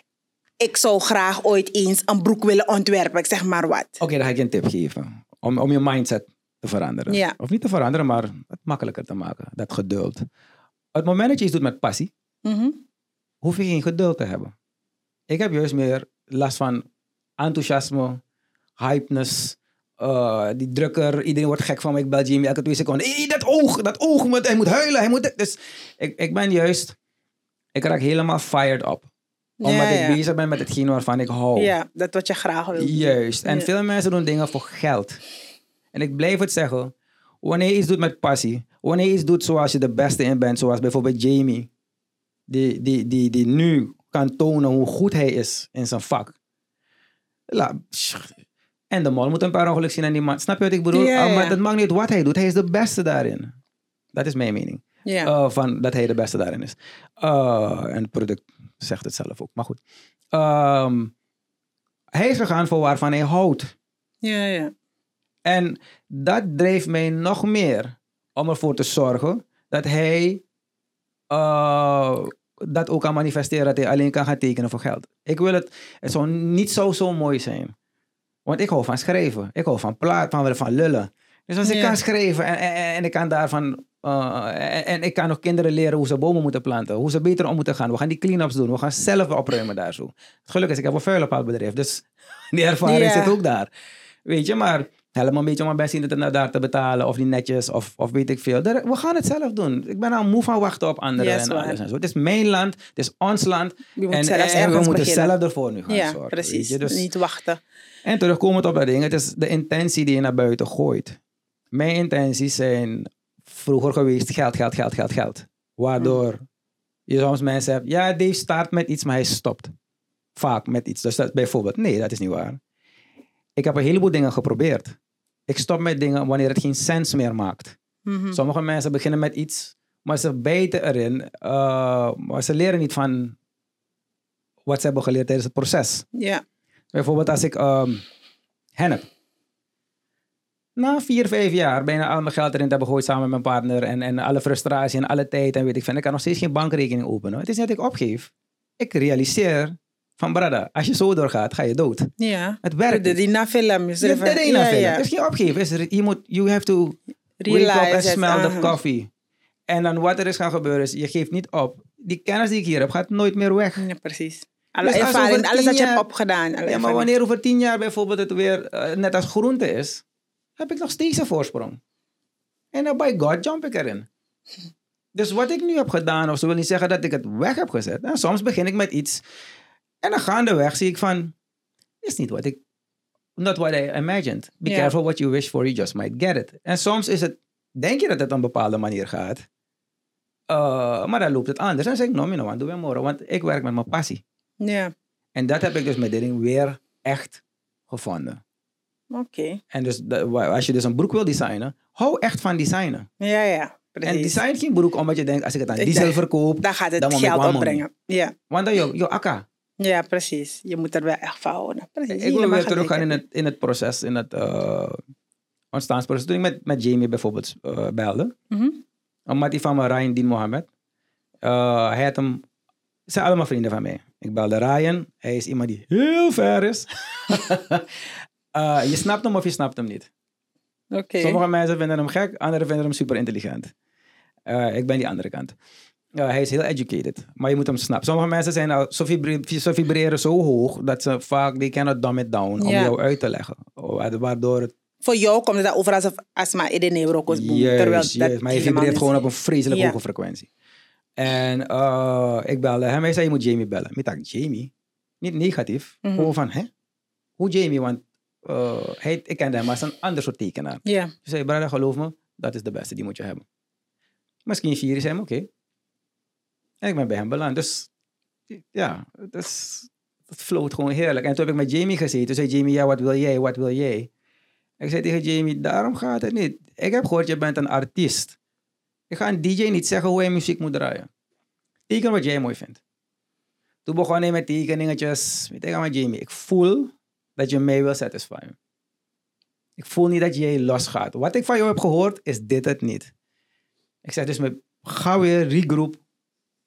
Ik zou graag ooit eens een broek willen ontwerpen, ik zeg maar wat. Oké, dan ga ik je een tip geven. Om, om je mindset te veranderen. Ja. Of niet te veranderen, maar het makkelijker te maken. Dat geduld. Op het moment dat je iets doet met passie, Mhm. hoef je geen geduld te hebben. Ik heb juist meer last van enthousiasme, hypeness, eh, die drukker. Iedereen wordt gek van me. Ik bel Jimmy elke twee seconden. Dat oog, dat oog, moet, hij moet huilen. Hij moet dit." Dus ik, ik ben juist, ik raak helemaal fired up. Omdat Ja, ik ja. bezig ben met hetgeen waarvan ik hou. Ja, dat wat je graag wil. Juist. En Ja. veel mensen doen dingen voor geld. En ik blijf het zeggen. Wanneer je iets doet met passie. Wanneer je iets doet zoals je de beste in bent. Zoals bijvoorbeeld Jamie. Die, die, die, die nu kan tonen hoe goed hij is in zijn vak. La, En de mol moet een paar ongeluk zien aan die man. Snap je wat ik bedoel? Ja, Ah, maar dat maakt niet uit wat hij doet. Hij is de beste daarin. Dat is mijn mening. Ja. Uh, van dat hij de beste daarin is. Uh, en het product zegt het zelf ook. Maar goed. Ehm, hij is gegaan voor waarvan hij houdt. ja, ja. En dat dreef mij nog meer om ervoor te zorgen dat hij uh, dat ook kan manifesteren. Dat hij alleen kan gaan tekenen voor geld. Ik wil het, het zou niet zo, zo mooi zijn. Want ik hou van schrijven. Ik hou van praten, van, van lullen. Dus als ik Ja. kan schrijven en, en, en ik kan daarvan... uh, en, en ik kan nog kinderen leren hoe ze bomen moeten planten. Hoe ze beter om moeten gaan. We gaan die clean-ups doen. We gaan zelf opruimen daar zo. Het geluk is, ik heb een vuilenpaalbedrijf. Dus die ervaring Ja. zit ook daar. Weet je, maar helemaal een beetje om mijn best dat daar te betalen. Of die netjes, of, of weet ik veel. We gaan het zelf doen. Ik ben al moe van wachten op anderen en waar. alles en zo. Het is mijn land, het is ons land. En we moeten beginnen. zelf ervoor nu gaan Ja, zorgen. weet precies. je. Dus, Niet wachten. En terugkomend op dat ding, het is de intentie die je naar buiten gooit. Mijn intenties zijn vroeger geweest geld, geld, geld, geld, geld. Waardoor je soms mensen hebt, ja, Dave start met iets, maar hij stopt. Vaak met iets. Dus dat bijvoorbeeld, nee, dat is niet waar. Ik heb een heleboel dingen geprobeerd. Ik stop met dingen wanneer het geen sens meer maakt. Mhm. Sommige mensen beginnen met iets, maar ze bijten erin. eh, maar ze leren niet van wat ze hebben geleerd tijdens het proces. Ja. Bijvoorbeeld als ik ehm hennep. Na vier, vijf jaar bijna al mijn geld erin te hebben gegooid samen met mijn partner. En, en alle frustratie en alle tijd en weet ik veel. Ik kan nog steeds geen bankrekening openen. Het is niet dat ik opgeef. Ik realiseer van brada, als je zo doorgaat, ga je dood. Ja. Het werkt De niet. Dina film. is Je er ja. Het is geen opgeven. Is, je moet, you have to wake Realize up and smell the aha. coffee. En dan wat er is gaan gebeuren is, je geeft niet op. Die kennis die ik hier heb, gaat nooit meer weg. Ja, precies. Alle Dus ervaring, alles dat je hebt opgedaan. Ja, maar wanneer over tien jaar bijvoorbeeld het weer eh, net als groente is, heb ik nog steeds een voorsprong. En dan by God jump ik erin. Dus wat ik nu heb gedaan, of ze wil niet zeggen dat ik het weg heb gezet. En soms begin ik met iets en dan gaandeweg zie ik van, is niet wat ik, not what I imagined. Be careful what you wish for, you just might get it. En soms is het, denk je dat het op een bepaalde manier gaat, Eh, maar dan loopt het anders. En dan zeg ik, no, you know what, doe weer morgen, want ik werk met mijn passie. Ja, En dat heb ik dus met dit ding weer echt gevonden. oké. En dus als je dus een broek wil designen, hou echt van designen. Ja, ja. En Precies. design geen broek omdat je denkt, als ik het aan Ik diesel denk- verkoop, Dan gaat het dan geld opbrengen. Ja. want dan je, je akka. ja, precies. Je moet er wel echt van houden. Precies. Ik wil weer teruggaan in het, in het proces, in het uh, ontstaansproces. Toen ik met, met Jamie bijvoorbeeld eh, belde, Mhm. omdat die van me, Ryan Dien Mohammed, eh, hij had hem, ze zijn allemaal vrienden van mij. Ik belde Ryan, hij is iemand die heel ver is. Eh, je snapt hem of je snapt hem niet. Sommige mensen vinden hem gek, anderen vinden hem super intelligent. Eh, ik ben die andere kant. Eh, hij is heel educated, maar je moet hem snappen. Sommige mensen zijn al, ze vibreren zo hoog dat ze vaak, they cannot dumb it down om Ja. jou uit te leggen. Wa- Waardoor het, Voor jou komt het over alsof astma in de neurokos boem. terwijl dat maar je vibreert gewoon op een vreselijk Ja. hoge frequentie. En eh, ik belde hem, hij zei je moet Jamie bellen. Ik dacht, Jamie? Niet negatief, gewoon van, hè? Hoe Jamie? Want eh, hij, ik kende hem als een ander soort tekenaar. Ja. Ze zei, brother, geloof me, dat is de beste, die moet je hebben. Misschien vier is hem, oké. En ik ben bij hem beland. Dus ja, het, is, het floot gewoon heerlijk. En toen heb ik met Jamie gezeten. Toen zei Jamie, ja, wat wil jij, wat wil jij? Ik zei tegen Jamie, daarom gaat het niet. Ik heb gehoord, je bent een artiest. Ik ga een DJ niet zeggen hoe hij muziek moet draaien. Teken wat jij mooi vindt. Toen begon hij met tekeningetjes. Ik met Jamie, ik voel dat je mij wil satisfyen. Ik voel niet dat jij losgaat. Wat ik van jou heb gehoord, is dit het niet. Ik zeg dus, met, ga weer regroup.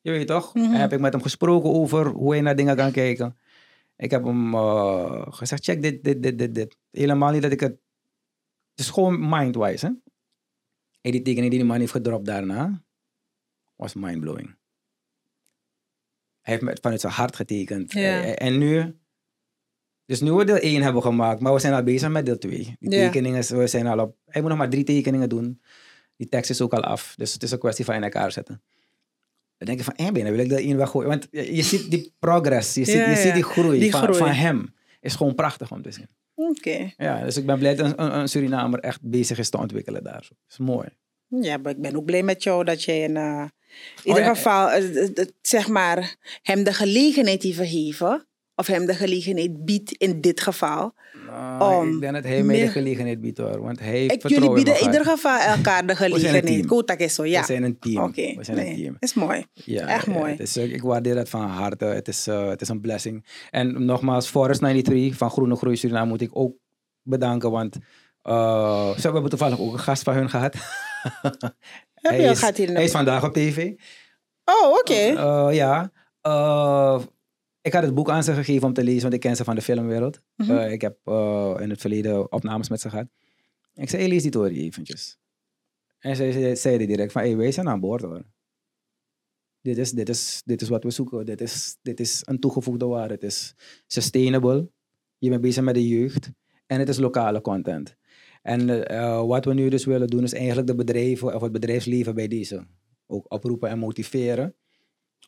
Je weet toch? En heb ik met hem gesproken over hoe hij naar dingen kan kijken. Ik heb hem eh, gezegd, check dit, dit, dit, dit, dit. Helemaal niet dat ik het... Het is gewoon mind-wise, hè. En die tekening die die man heeft gedropt daarna, was mind-blowing. Hij heeft met, vanuit zijn hart getekend. Ja. Eh, En nu... Dus nu we deel 1 hebben gemaakt, maar we zijn al bezig met deel 2. Die Ja. tekeningen, we zijn al op... Hij moet nog maar drie tekeningen doen. Die tekst is ook al af. Dus het is een kwestie van in elkaar zetten. Dan denk je van, eh, binnen wil ik deel 1 weggooien. Want je, je ziet die progress, je, ziet, je die groei, Die van, groei. van hem. Is gewoon prachtig om te zien. Oké. Ja, dus ik ben blij dat een, Surinamer echt bezig is te ontwikkelen daar. Dat is mooi. Ja, maar ik ben ook blij met jou dat je in, eh, in ieder Oh, ja. geval, eh, zeg maar, hem de gelegenheid heeft gegeven of hem de gelegenheid biedt in dit geval. Om ik denk dat hij mij de gelegenheid biedt hoor. Want hij Ik, jullie bieden in ieder geval elkaar de gelegenheid. team. Kotak is zo, ja. We zijn een team. Oké, We zijn nee, een team. is mooi. Ja, Echt ja, mooi. het is, ik waardeer dat van harte. Het is, eh, het is een blessing. En nogmaals, Forest 93 van Groene Groei Suriname moet ik ook bedanken. Want eh, ze hebben toevallig ook een gast van hun gehad. Heb je hij, is, hij is vandaag op tv. Oh, oké. Eh, ja. Ik had het boek aan ze gegeven om te lezen, want ik ken ze van de filmwereld. Mhm. Eh, ik heb eh, in het verleden opnames met ze gehad. Ik zei, hey, lees die Tory eventjes. En zei, zeiden direct van, hey, wij zijn aan boord hoor. Dit is, dit, is, dit is wat we zoeken. Dit is, dit is een toegevoegde waarde. Het is sustainable. Je bent bezig met de jeugd. En het is lokale content. En eh, wat we nu dus willen doen, is eigenlijk de bedrijven of het bedrijfsleven bij deze ook oproepen en motiveren.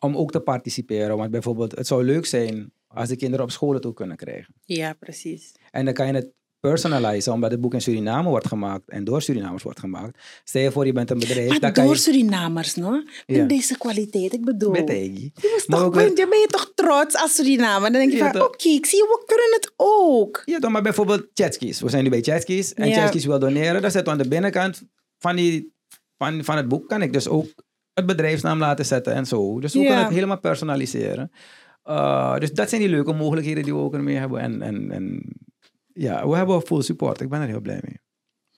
Om ook te participeren. Want bijvoorbeeld, het zou leuk zijn als de kinderen op scholen toe kunnen krijgen. Ja, precies. En dan kan je het personalizen, omdat het boek in Suriname wordt gemaakt en door Surinamers wordt gemaakt. Stel je voor, je bent een bedrijf. dan Maar kan door je, Surinamers, no? Ja. In deze kwaliteit, ik bedoel. met Egi. Je, Maar toch, ben, je toch trots als Surinamer? Dan denk je Ja, van, oké, ik zie we kunnen het ook. Ja, dan maar bijvoorbeeld jetskis. We zijn nu bij jetskis en Ja. jetskis wil doneren. Dan zetten we aan de binnenkant van, die, van, van het boek kan ik dus ook het bedrijfsnaam laten zetten en zo. Dus we Ja. kunnen het helemaal personaliseren. Uh, dus dat zijn die leuke mogelijkheden die we ook ermee hebben. En, en, en ja, we hebben full support. Ik ben er heel blij mee.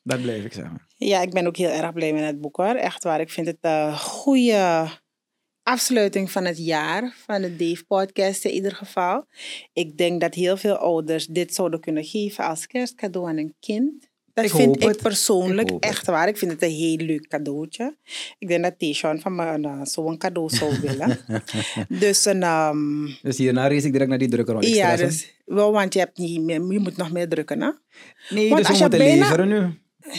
Dat blijf ik zeggen. Ja, ik ben ook heel erg blij met het boek hoor. Echt waar. Ik vind het een goede afsluiting van het jaar van de Dave Podcast in ieder geval. Ik denk dat heel veel ouders dit zouden kunnen geven als kerstcadeau aan een kind. Dat Ik vind ik het. persoonlijk Ik echt waar. Ik vind het een heel leuk cadeautje. Ik denk dat Tishan van me uh, zo'n cadeau zou willen. dus een... ehm, Dus hierna race ik direct naar die drukker. want ja, dus, wel, want je, hebt niet meer, je moet nog meer drukken, hè? Nee, want dus als we je moeten bijna- leveren nu.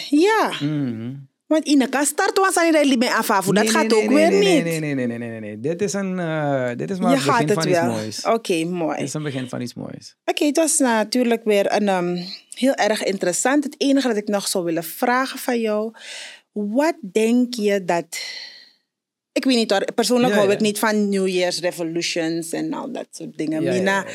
Ja, Mhm. Want in elkaar start was aan die bij afavo. Dat Nee, gaat nee, ook nee, weer niet. Nee, nee, nee, nee, nee, nee, nee. Dit is, een, eh, dit is maar je het begin het van iets wel. moois. Oké, mooi. Dit is een begin van iets moois. Oké, het was natuurlijk weer een, ehm, heel erg interessant. Het enige dat ik nog zou willen vragen van jou. Wat denk je dat... Ik weet niet hoor, persoonlijk Ja, hou ja. ik niet van New Year's resolutions en al dat soort dingen. Ja, Mina,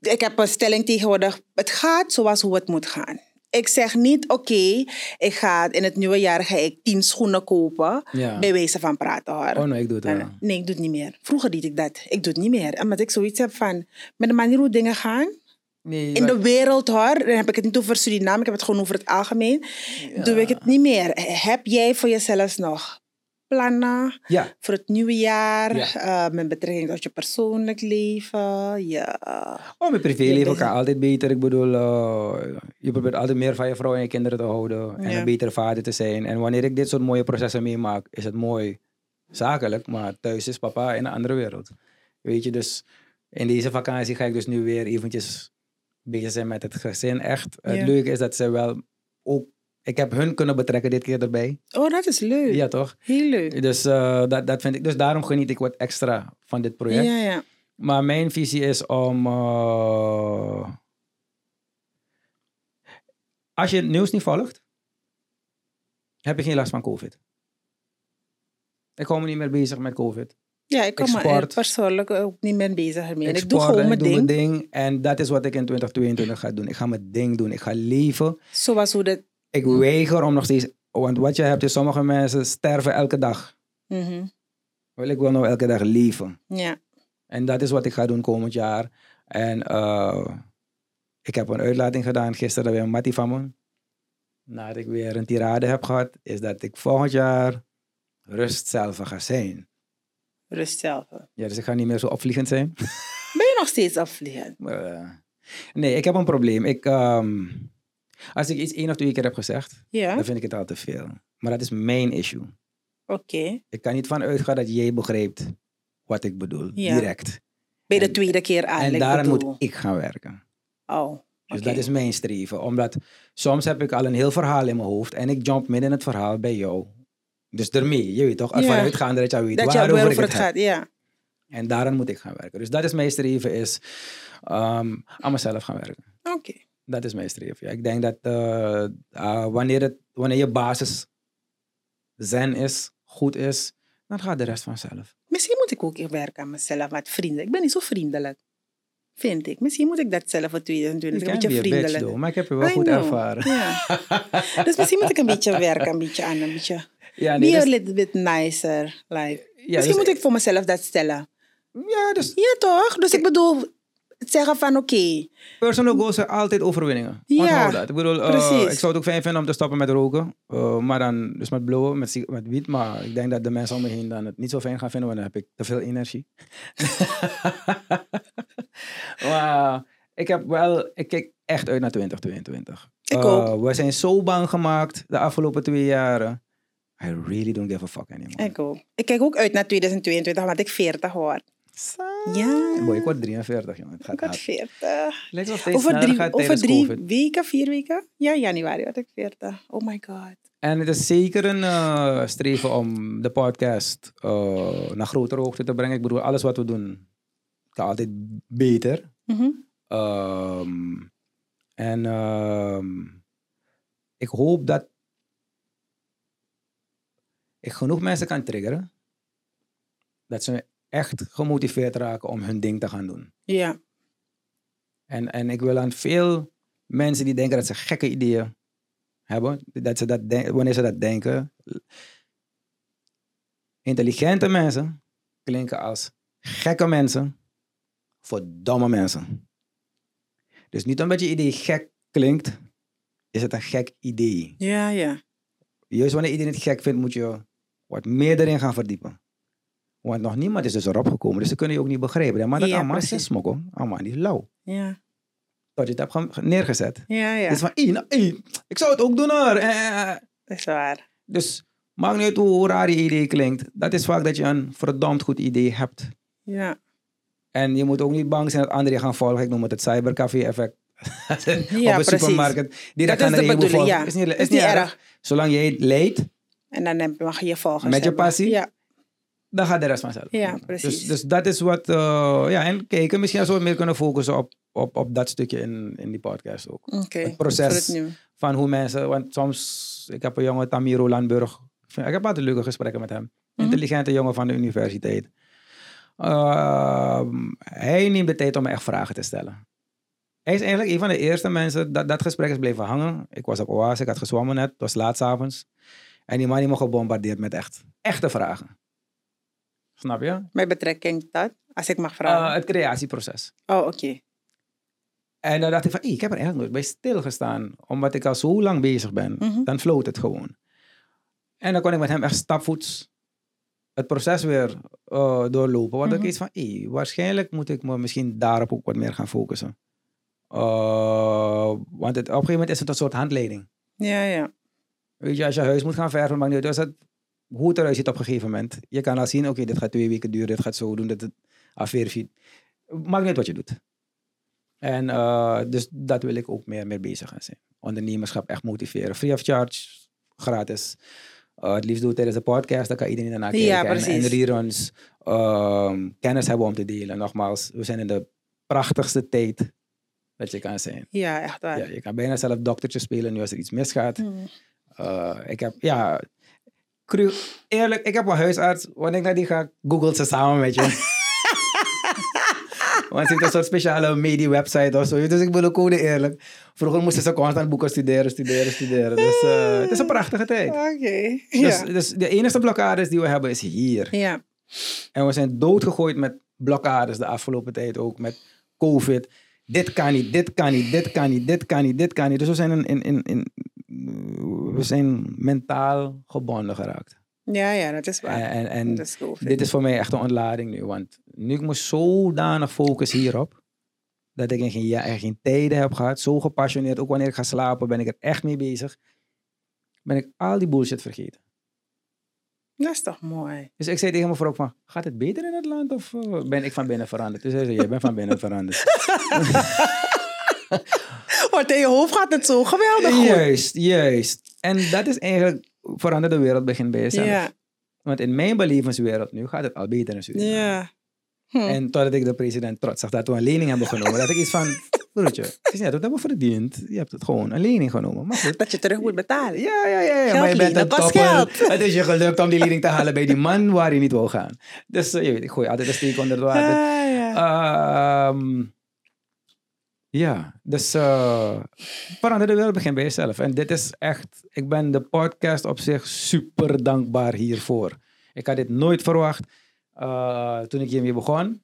ik heb een stelling tegenwoordig. Het gaat zoals hoe het moet gaan. Ik zeg niet, oké, ik ga in het nieuwe jaar ga ik tien schoenen kopen. Ja. Bij wijze van praten hoor. Oh nee, ik doe het wel. Nee, ik doe het niet meer. Vroeger deed ik dat. Ik doe het niet meer. Omdat ik zoiets heb van, met de manier hoe dingen gaan, Nee, in de wereld hoor, dan heb ik het niet over Suriname, ik heb het gewoon over het algemeen, doe ik het niet meer. Heb jij voor jezelf nog plannen Ja, voor het nieuwe jaar, Ja. eh, met betrekking tot je persoonlijk leven? Ja. oh, mijn privéleven kan altijd beter. Ik bedoel, eh, je probeert altijd meer van je vrouw en je kinderen te houden. En Ja. een betere vader te zijn. En wanneer ik dit soort mooie processen meemaak, is het mooi zakelijk. Maar thuis is papa in een andere wereld. Weet je, dus in deze vakantie ga ik dus nu weer eventjes bezig zijn met het gezin. Echt. Het leuke is dat ze wel ook... Ik heb hun kunnen betrekken dit keer erbij. Oh, dat is leuk. Ja, toch? Heel leuk. Dus, eh, dat, dat vind ik, dus daarom geniet ik wat extra van dit project. Ja, ja. Maar mijn visie is om. eh, als je het nieuws niet volgt, heb je geen last van COVID. Ik hou me niet meer bezig met COVID. Ja, ik kom me sport. persoonlijk ook niet meer bezig ermee. Ik, doe gewoon mijn doe ding. mijn ding. En dat is wat ik in 2022 ga doen. Ik ga mijn ding doen. Ik ga leven. Zoals hoe dat... Ik weiger om nog steeds. Want wat je hebt is, sommige mensen sterven elke dag. Mhm. Wel, ik wil nou elke dag leven. Ja. En dat is wat ik ga doen komend jaar. En eh, ik heb een uitlating gedaan gisteren bij een mattie van me. Nadat ik weer een tirade heb gehad, is dat ik volgend jaar rust zelf ga zijn. Rust zelf. Ja, dus ik ga niet meer zo opvliegend zijn. Ben je nog steeds afvliegend? Maar, eh, nee, ik heb een probleem. Ik, ehm, als ik iets één of twee keer heb gezegd, Ja, dan vind ik het al te veel. Maar dat is mijn issue. oké. Ik kan niet van uitgaan dat jij begrijpt wat ik bedoel, Ja. direct. Bij de En- tweede keer aan. en daaraan bedoel. moet ik gaan werken. Oh, Dus dat is mijn streven. Omdat soms heb ik al een heel verhaal in mijn hoofd en ik jump midden in het verhaal bij jou. Dus ermee, je weet toch, ervan Ja. uitgaande dat je weet Dat waarover het het gaat, ja. En daaraan moet ik gaan werken. Dus dat is mijn streven, is ehm, aan mezelf gaan werken. Oké. Dat is mijn streven. Ja. Ik denk dat eh, ah, wanneer, het, wanneer je basis zen is, goed is, dan gaat de rest vanzelf. Misschien moet ik ook weer werken aan mezelf, wat vrienden. Ik ben niet zo vriendelijk. Vind ik. Misschien moet ik dat zelf voor 2020. You Een beetje vriendelijk. though, maar ik heb je wel I goed know. ervaren. Ja. dus misschien moet ik een beetje werken, een beetje aan, een beetje... Ja, Be nee, a dus- little bit nicer. Like. ja, misschien dus- moet ik voor mezelf dat stellen. ja, dus Ja, toch? Dus ik bedoel, zeggen van oké. personal goals zijn altijd overwinningen. Ja, Onthoud dat. Ik bedoel, precies. ik zou het ook fijn vinden om te stoppen met roken. eh, maar dan, dus met blowen, met, met wiet. Maar ik denk dat de mensen om me heen dan het niet zo fijn gaan vinden, want dan heb ik te veel energie. maar ik heb wel, ik kijk echt uit naar 2022. Ik Eh, ook. We zijn zo bang gemaakt de afgelopen twee jaren. I really don't give a fuck anymore. Ik ook. Ik kijk ook uit naar 2022, want ik 40 word. Ja. Boy, ik word 43, jongen. Het gaat Ik word hard. 40. Lijkt wel steeds Over sneller drie, gaat over drie COVID. weken, vier weken? Ja, januari word ik 40. Oh my god. En het is zeker een eh, streven om de podcast eh, naar grotere hoogte te brengen. Ik bedoel, alles wat we doen kan altijd beter. Mhm. Ehm, en ehm, ik hoop dat ik genoeg mensen kan triggeren. Dat ze echt gemotiveerd raken om hun ding te gaan doen. Ja. En, en ik wil aan veel mensen die denken dat ze gekke ideeën hebben, dat ze dat wanneer ze dat denken. Intelligente mensen klinken als gekke mensen voor domme mensen. Dus niet omdat je idee gek klinkt, is het een gek idee. Ja, ja. Juist wanneer iedereen het gek vindt, moet je wat meer erin gaan verdiepen. Want nog niemand is dus erop gekomen, dus ze kunnen je ook niet begrijpen. Maar dat Ja, allemaal precies. is smokkel, allemaal niet lauw. Ja. Tot je het hebt ge- neergezet. Ja, ja. Dus van, "Ey, nou, ey, ik zou het ook doen hoor. Eh, eh. Dat is waar. Dus maakt niet uit hoe raar je idee klinkt. Dat is vaak dat je een verdomd goed idee hebt. Ja. En je moet ook niet bang zijn dat anderen je gaan volgen. Ik noem het het cybercafé-effect. Op een supermarkt. Die Dat is de bedoeling, volgen. ja. Is niet, is Is niet erg. erg. Zolang jij leed, En dan mag je je volgers Met je passie? Ja. Dan gaat de rest vanzelf. Ja, Dus, precies. dus dat is wat... eh, ja, en kijken. Misschien als we meer kunnen focussen op, op, op dat stukje in, in die podcast ook. Het proces. Het van hoe mensen, want soms, ik heb een jongen, Tamiro Landburg, ik heb altijd leuke gesprekken met hem. Intelligente jongen van de universiteit. Ehm, hij neemt de tijd om me echt vragen te stellen. Hij is eigenlijk een van de eerste mensen, dat, dat gesprek is blijven hangen. Ik was op Oase, ik had gezwommen net, het was laat 's avonds. En die man die me gebombardeerd met echt, echte vragen. Snap je? Met betrekking tot, als ik mag Eh, vragen. het creatieproces. oh, oké. En dan dacht ik van, "Ey, ik heb er eigenlijk nooit bij stilgestaan. Omdat ik al zo lang bezig ben. Mhm. Dan floot het gewoon. En dan kon ik met hem echt stapvoets het proces weer eh, doorlopen. Mhm. ik iets van, "Ey, waarschijnlijk moet ik me misschien daarop ook wat meer gaan focussen. Eh, want het, op een gegeven moment is het een soort handleiding. Ja, ja. Weet je, als je huis moet gaan verven, maakt niet uit als het, hoe het eruit ziet op een gegeven moment. Je kan al zien, oké, dit gaat twee weken duren, dit gaat zo doen, dit het afweerfiet. Maakt niet wat je doet. En eh, dus dat wil ik ook meer, meer bezig gaan zijn. Ondernemerschap echt motiveren. Free of charge, gratis. Eh, het liefst doe het tijdens de podcast, dan kan iedereen daarna kijken. Ja, en, en reruns, ehm, kennis hebben om te delen. Nogmaals, we zijn in de prachtigste tijd dat je kan zijn. Ja, echt waar. Ja, je kan bijna zelf doktertje spelen nu als er iets misgaat. Mm. Uh, ik heb, ja, cru, eerlijk, ik heb een huisarts. Wanneer ik naar die ga, googelt ze samen met je. Want ze heeft een soort speciale medie-website of zo. Dus ik bedoel ook eerlijk. Vroeger moesten ze constant boeken studeren, studeren, studeren. Dus eh, het is een prachtige tijd. Oké. Dus, Ja. dus de enige blokkades die we hebben is hier. ja. En we zijn doodgegooid met blokkades de afgelopen tijd ook. Met COVID. Dit kan niet, dit kan niet, dit kan niet, dit kan niet, dit kan niet. Dus we zijn, in, in, in, in- we zijn mentaal gebonden geraakt. Ja, ja, dat is waar. En, en, dat is dit is voor mij echt een ontlading nu. Want nu ik me zodanig focus hierop. Dat ik in geen, ja, er geen tijden heb gehad. Zo gepassioneerd. Ook wanneer ik ga slapen ben ik er echt mee bezig. Ben ik al die bullshit vergeten. Dat is toch mooi. Dus ik zei tegen mijn vrouw ook van, gaat het beter in het land of eh, ben ik van binnen veranderd? Dus hij zei, jij bent van binnen veranderd. Want in je hoofd gaat het zo geweldig goed. juist, juist. En dat is eigenlijk, verandert de wereld begint bij jezelf. Ja. Want in mijn belevenswereld nu gaat het al beter in Suriname. Ja. Hm. En totdat ik de president trots zag dat we een lening hebben genomen, dat ik iets van, broertje, het is niet dat we hebben verdiend. Je hebt het gewoon een lening genomen. Maar goed. Dat je terug moet betalen. Ja, ja, ja. Maar je bent een topper. Het is je gelukt om die lening te halen bij die man waar je niet wil gaan. Dus eh, je weet, ik gooi altijd een steek onder het water. Ah, ja. Ehm, Ja, dus uh, verander de wereld begint bij jezelf. En dit is echt, ik ben de podcast op zich super dankbaar hiervoor. Ik had dit nooit verwacht uh, toen ik hiermee begon.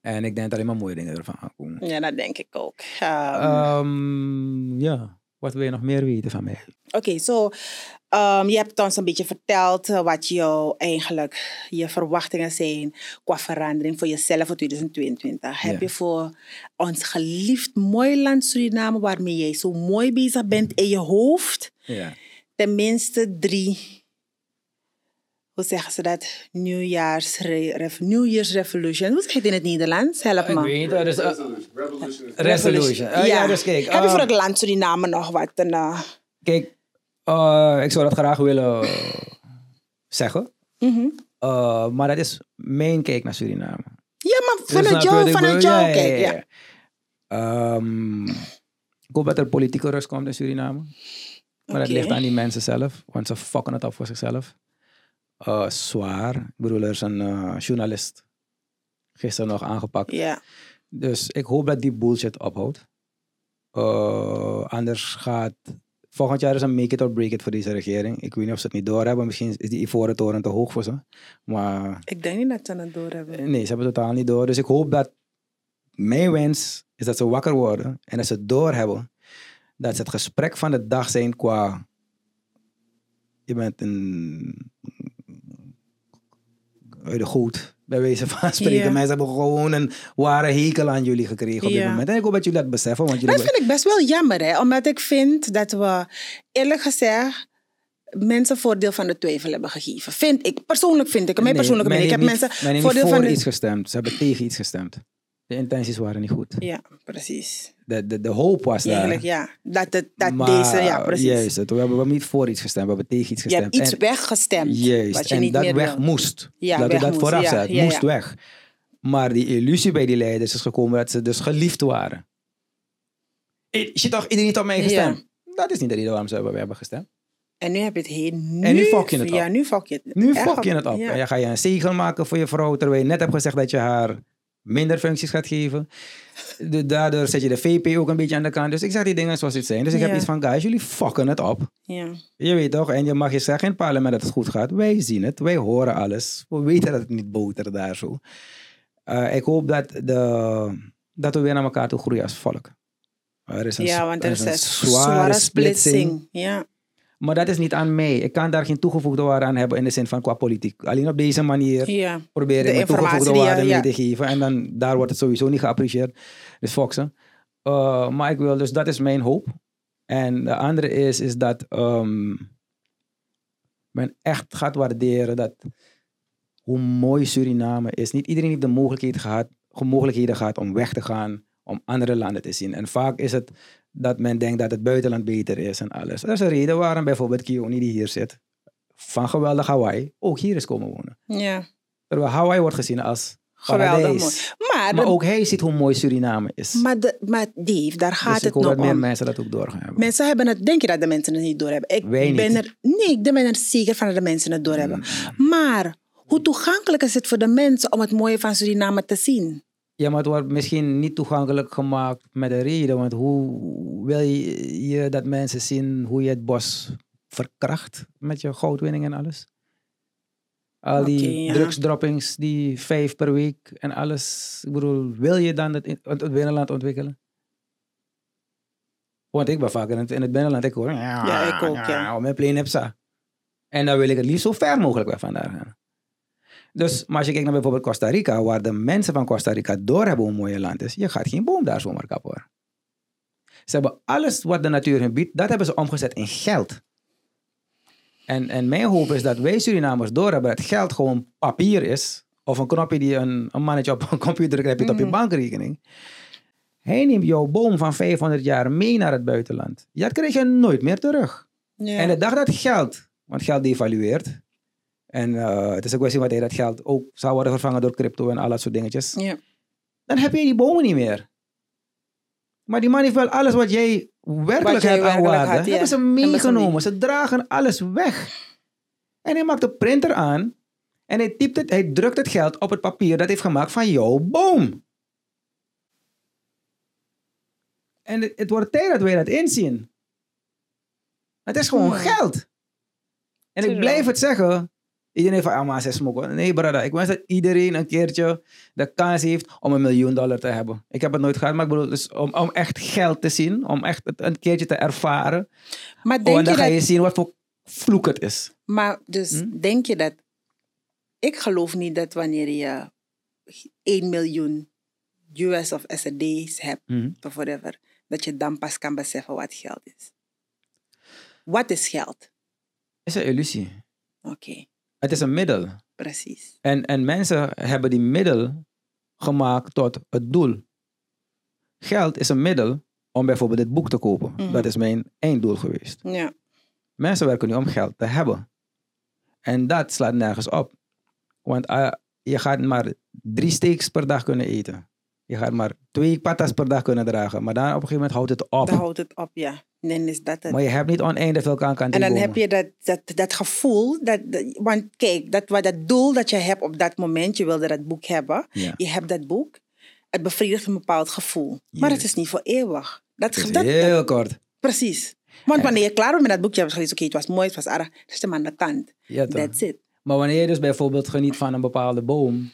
En ik denk dat alleen maar mooie dingen ervan aankomen. Ja, dat denk ik ook. Um, um, ja, wat wil je nog meer weten van mij? Oké, okay, zo. So, um, je hebt ons een beetje verteld uh, wat jouw eigenlijk je verwachtingen zijn qua verandering voor jezelf voor 2022. Heb je voor ons geliefd mooi land Suriname, waarmee jij zo mooi bezig bent in je hoofd, ja. tenminste drie hoe zeggen ze dat? Nieuwjaars, New Year's Revolution. Hoe zeg je het in het Nederlands? Help me. Ik weet het. Dus, uh. Resolution. Uh, ja. ja. dus kijk. Heb je voor het land Suriname nog wat? Uh... Kijk, ik zou dat graag willen zeggen. Mm -hmm. maar dat is mijn kijk naar Suriname. Ja, maar vanuit dus jou, vanuit jou ja, kijk. Ja. ja. Um, ik hoop dat er politieke rust komt in Suriname. Maar okay. dat ligt aan die mensen zelf. Want ze fokken het op voor zichzelf uh, zwaar. Ik bedoel, er is een uh, journalist gisteren nog aangepakt. Ja. Dus ik hoop dat die bullshit ophoudt. Uh, anders gaat. Volgend jaar is een make it or break it voor deze regering. Ik weet niet of ze het niet doorhebben. Misschien is die ivoren toren te hoog voor ze. Maar, ik denk niet dat ze het doorhebben. Nee, ze hebben het totaal niet door. Dus ik hoop dat mijn wens is dat ze wakker worden en dat ze het doorhebben. Dat ze het gesprek van de dag zijn qua. Je bent een uit de goed, bij wijze van spreken. Yeah. Mensen hebben gewoon een ware hekel aan jullie gekregen op dit moment. En ik hoop dat jullie dat beseffen. Want jullie dat vind ik best wel jammer, hè? omdat ik vind dat we, eerlijk gezegd, mensen voordeel van de twijfel hebben gegeven. Vind ik. Persoonlijk vind ik. Mijn nee, persoonlijke mening. Ik heb mensen voordeel voor van iets gestemd. Ze hebben tegen iets gestemd. De intenties waren niet goed. Ja, precies. De, de, de hoop was daar. Eigenlijk, ja. Dat, het, dat maar, deze, ja, precies. Juist, we hebben we niet voor iets gestemd, we hebben tegen iets gestemd. Je hebt iets en, weggestemd. Juist, wat je en niet dat meer weg wil. moest. Ja, Laten we dat moest, vooraf ja, zetten. ja, moest weg. Maar die illusie bij die leiders is gekomen dat ze dus geliefd waren. Je toch iedereen op mij gestemd? Dat is niet de reden waarom ze hebben gestemd. En nu heb je het heel... Nu, en nu fok je het op. Ja, nu fok je het. Nu fok je het op. En ga je een zegel maken voor je vrouw, terwijl je net hebt gezegd dat je haar minder functies gaat geven. De, daardoor zet je de VP ook een beetje aan de kant. Dus ik zeg die dingen zoals het zijn. Dus ik Ja. heb iets van, guys, jullie fokken het op. Ja. Je weet toch, en je mag je zeggen in het parlement dat het goed gaat. Wij zien het, wij horen alles. We weten dat het niet botert daar zo. Uh, ik hoop dat, de, dat we weer naar elkaar toe groeien als volk. Er is een, ja, want er is een een zware, zware splitsing. splitsing. Ja. Maar dat is niet aan mij. Ik kan daar geen toegevoegde waarde aan hebben in de zin van qua politiek. Alleen op deze manier De ik mijn toegevoegde waarde mee te geven. En dan, daar wordt het sowieso niet geapprecieerd. Dus Foxen. Uh, maar ik wil, dus dat is mijn hoop. En de andere is, is dat ehm, men echt gaat waarderen dat hoe mooi Suriname is. Niet iedereen heeft de mogelijkheid gehad, mogelijkheden gehad om weg te gaan, om andere landen te zien. En vaak is het dat men denkt dat het buitenland beter is en alles. Dat is een reden waarom bijvoorbeeld Kioni die hier zit, van geweldig Hawaii, ook hier is komen wonen. ja. Terwijl Hawaii wordt gezien als Geweldig mooi. Maar, ook hij ziet hoe mooi Suriname is. maar, de, maar Dave, daar gaat dus ik het hoop nog dat meer om. mensen dat ook door gaan hebben. Mensen hebben het, denk je dat de mensen het niet doorhebben? Ik Wij ben niet. er, nee, ik ben er zeker van dat de mensen het doorhebben. Mm. Maar hoe toegankelijk is het voor de mensen om het mooie van Suriname te zien? Ja, maar het wordt misschien niet toegankelijk gemaakt met een reden. Want hoe wil je, dat mensen zien hoe je het bos verkracht met je goudwinning en alles? Al die ja. drugsdroppings, die vijf per week en alles. Ik bedoel, wil je dan het, het, binnenland ontwikkelen? Want ik ben vaak in het, in het binnenland, ik hoor... Ja, ik ook, ja. Met nepsa. En dan wil ik het liefst zo ver mogelijk weg vandaan gaan. Dus, maar als je kijkt naar bijvoorbeeld Costa Rica, waar de mensen van Costa Rica doorhebben hoe mooi een land is, je gaat geen boom daar zomaar kapot. hoor. Ze hebben alles wat de natuur hun biedt, dat hebben ze omgezet in geld. En, en mijn hoop is dat wij Surinamers doorhebben dat geld gewoon papier is, of een knopje die een, een mannetje op een computer drukt, heb je het op je bankrekening. Hij neemt jouw boom van 500 jaar mee naar het buitenland. Dat krijg je nooit meer terug. Ja. En de dag dat geld, want geld devalueert. En eh, het is een kwestie wanneer dat geld ook zou worden vervangen door crypto en al dat soort dingetjes. ja. Dan heb je die bomen niet meer. Maar die man heeft wel alles wat jij werkelijk hebt aan waarde. had, ja. Hebben ze meegenomen. mee. Ze dragen alles weg. En hij maakt de printer aan. En hij, typt het, hij drukt het geld op het papier dat hij heeft gemaakt van jouw boom. En het, het wordt tijd dat wij dat inzien. Het is gewoon Hmm. geld. En ik blijf het zeggen. Iedereen van, ah, maar ze smoken. Nee, brada. Ik wens dat iedereen een keertje de kans heeft om een miljoen dollar te hebben. Ik heb het nooit gehad, maar ik bedoel, dus om, om echt geld te zien. Om echt het een keertje te ervaren. Maar Oh, denk en dan je ga dat... je zien wat voor vloek het is. Maar dus Hm? denk je dat... Ik geloof niet dat wanneer je 1 miljoen US of SD's hebt, of whatever, dat je dan pas kan beseffen wat geld is. Wat is geld? is een illusie. Oké, Het is een middel. precies. En, en mensen hebben die middel gemaakt tot het doel. Geld is een middel om bijvoorbeeld dit boek te kopen. Mhm. Dat is mijn einddoel geweest. Ja. Mensen werken nu om geld te hebben. En dat slaat nergens op. Want eh, je gaat maar drie steaks per dag kunnen eten. Je gaat maar twee patas per dag kunnen dragen. Maar dan op een gegeven moment houdt het op. Dan houdt het op, ja. Dan is dat het. Maar je hebt niet oneindig veel kan En dan heb je dat, dat, dat gevoel, dat, dat- want kijk, dat, wat dat doel dat je hebt op dat moment, je wilde dat boek hebben, Ja. je hebt dat boek, het bevredigt een bepaald gevoel. Maar het is niet voor eeuwig. Dat, is dat, heel kort. precies. Want wanneer je klaar bent met dat boek, je hebt gelezen, oké, het was mooi, het was aardig, dan is hem aan de kant. Ja? That's it. Maar wanneer je dus bijvoorbeeld geniet van een bepaalde boom.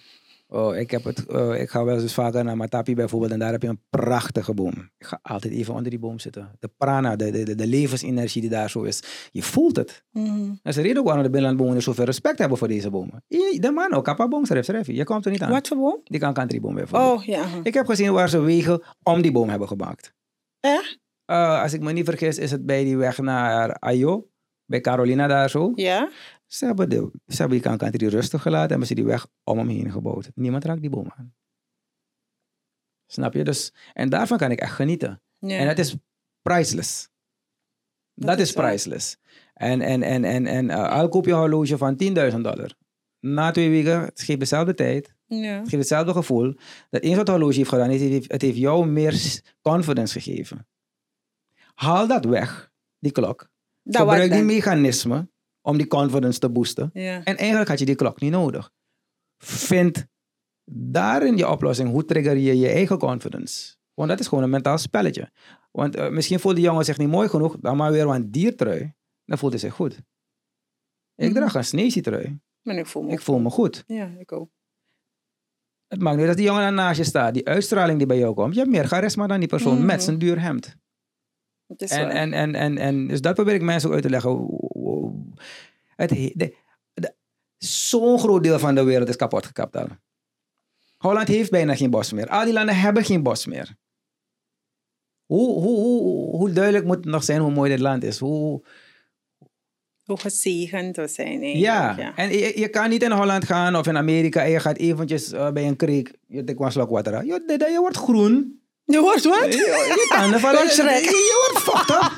Oh, ik, heb het, eh, ik ga wel eens vaker naar Matapi bijvoorbeeld en daar heb je een prachtige boom. Ik ga altijd even onder die boom zitten. De prana, de, de, de, levensenergie die daar zo is. Je voelt het. Mhm. Dat is de reden ook waarom de binnenlandbewoners zoveel respect hebben voor deze bomen. De man ook, kappa boom. Je komt er niet aan. Wat voor boom? Die kan countryboom bijvoorbeeld. Oh, ja. Ik heb gezien waar ze wegen om die boom hebben gemaakt. Echt? Eh, als ik me niet vergis is het bij die weg naar Ayo. Bij Carolina daar zo. Ja? Ze hebben, de, ze hebben die country rustig gelaten en hebben ze die weg om hem heen gebouwd. Niemand raakt die boom aan. Snap je? Dus, en daarvan kan ik echt genieten. ja. En dat is priceless. Dat, Dat is priceless. En, en, en, en, en uh, al koop je een horloge van 10.000 dollar. Na twee weken, het geeft dezelfde tijd, ja. het geeft hetzelfde gevoel. Dat wat het horloge heeft gedaan, het heeft, het heeft jou meer confidence gegeven. Haal dat weg, die klok. Dat Gebruik die mechanismen om die confidence te boosten. Ja. En eigenlijk had je die klok niet nodig. Vind daarin je oplossing. Hoe trigger je je eigen confidence? Want dat is gewoon een mentaal spelletje. Want eh, misschien voelt die jongen zich niet mooi genoeg, dan maar weer een diertrui. Dan voelt hij zich goed. Ik Mhm. draag een Sneezy trui. Ik voel me Ik voel me goed. Ja, ik ook. Het maakt niet uit dat die jongen naast je staat. Die uitstraling die bij jou komt. Je hebt meer charisma dan die persoon Mhm. met zijn duur hemd. Is En, waar. en, en, en, en dus dat probeer ik mensen ook uit te leggen. Het, he- de, de- Zo'n groot deel van de wereld is kapot gekapt al. Holland heeft bijna geen bos meer. Al die landen hebben geen bos meer. Hoe, hoe, hoe, hoe duidelijk moet het nog zijn hoe mooi dit land is? Hoe, Hoe gezegend we zijn. ja. ja. en je, je kan niet in Holland gaan of in Amerika en je gaat eventjes eh, bij een kreek. Je denkt, was slok water. Je, je, je wordt groen. Je hoort wat? Je, tanden vallen. Wordt Je, wordt fucked up.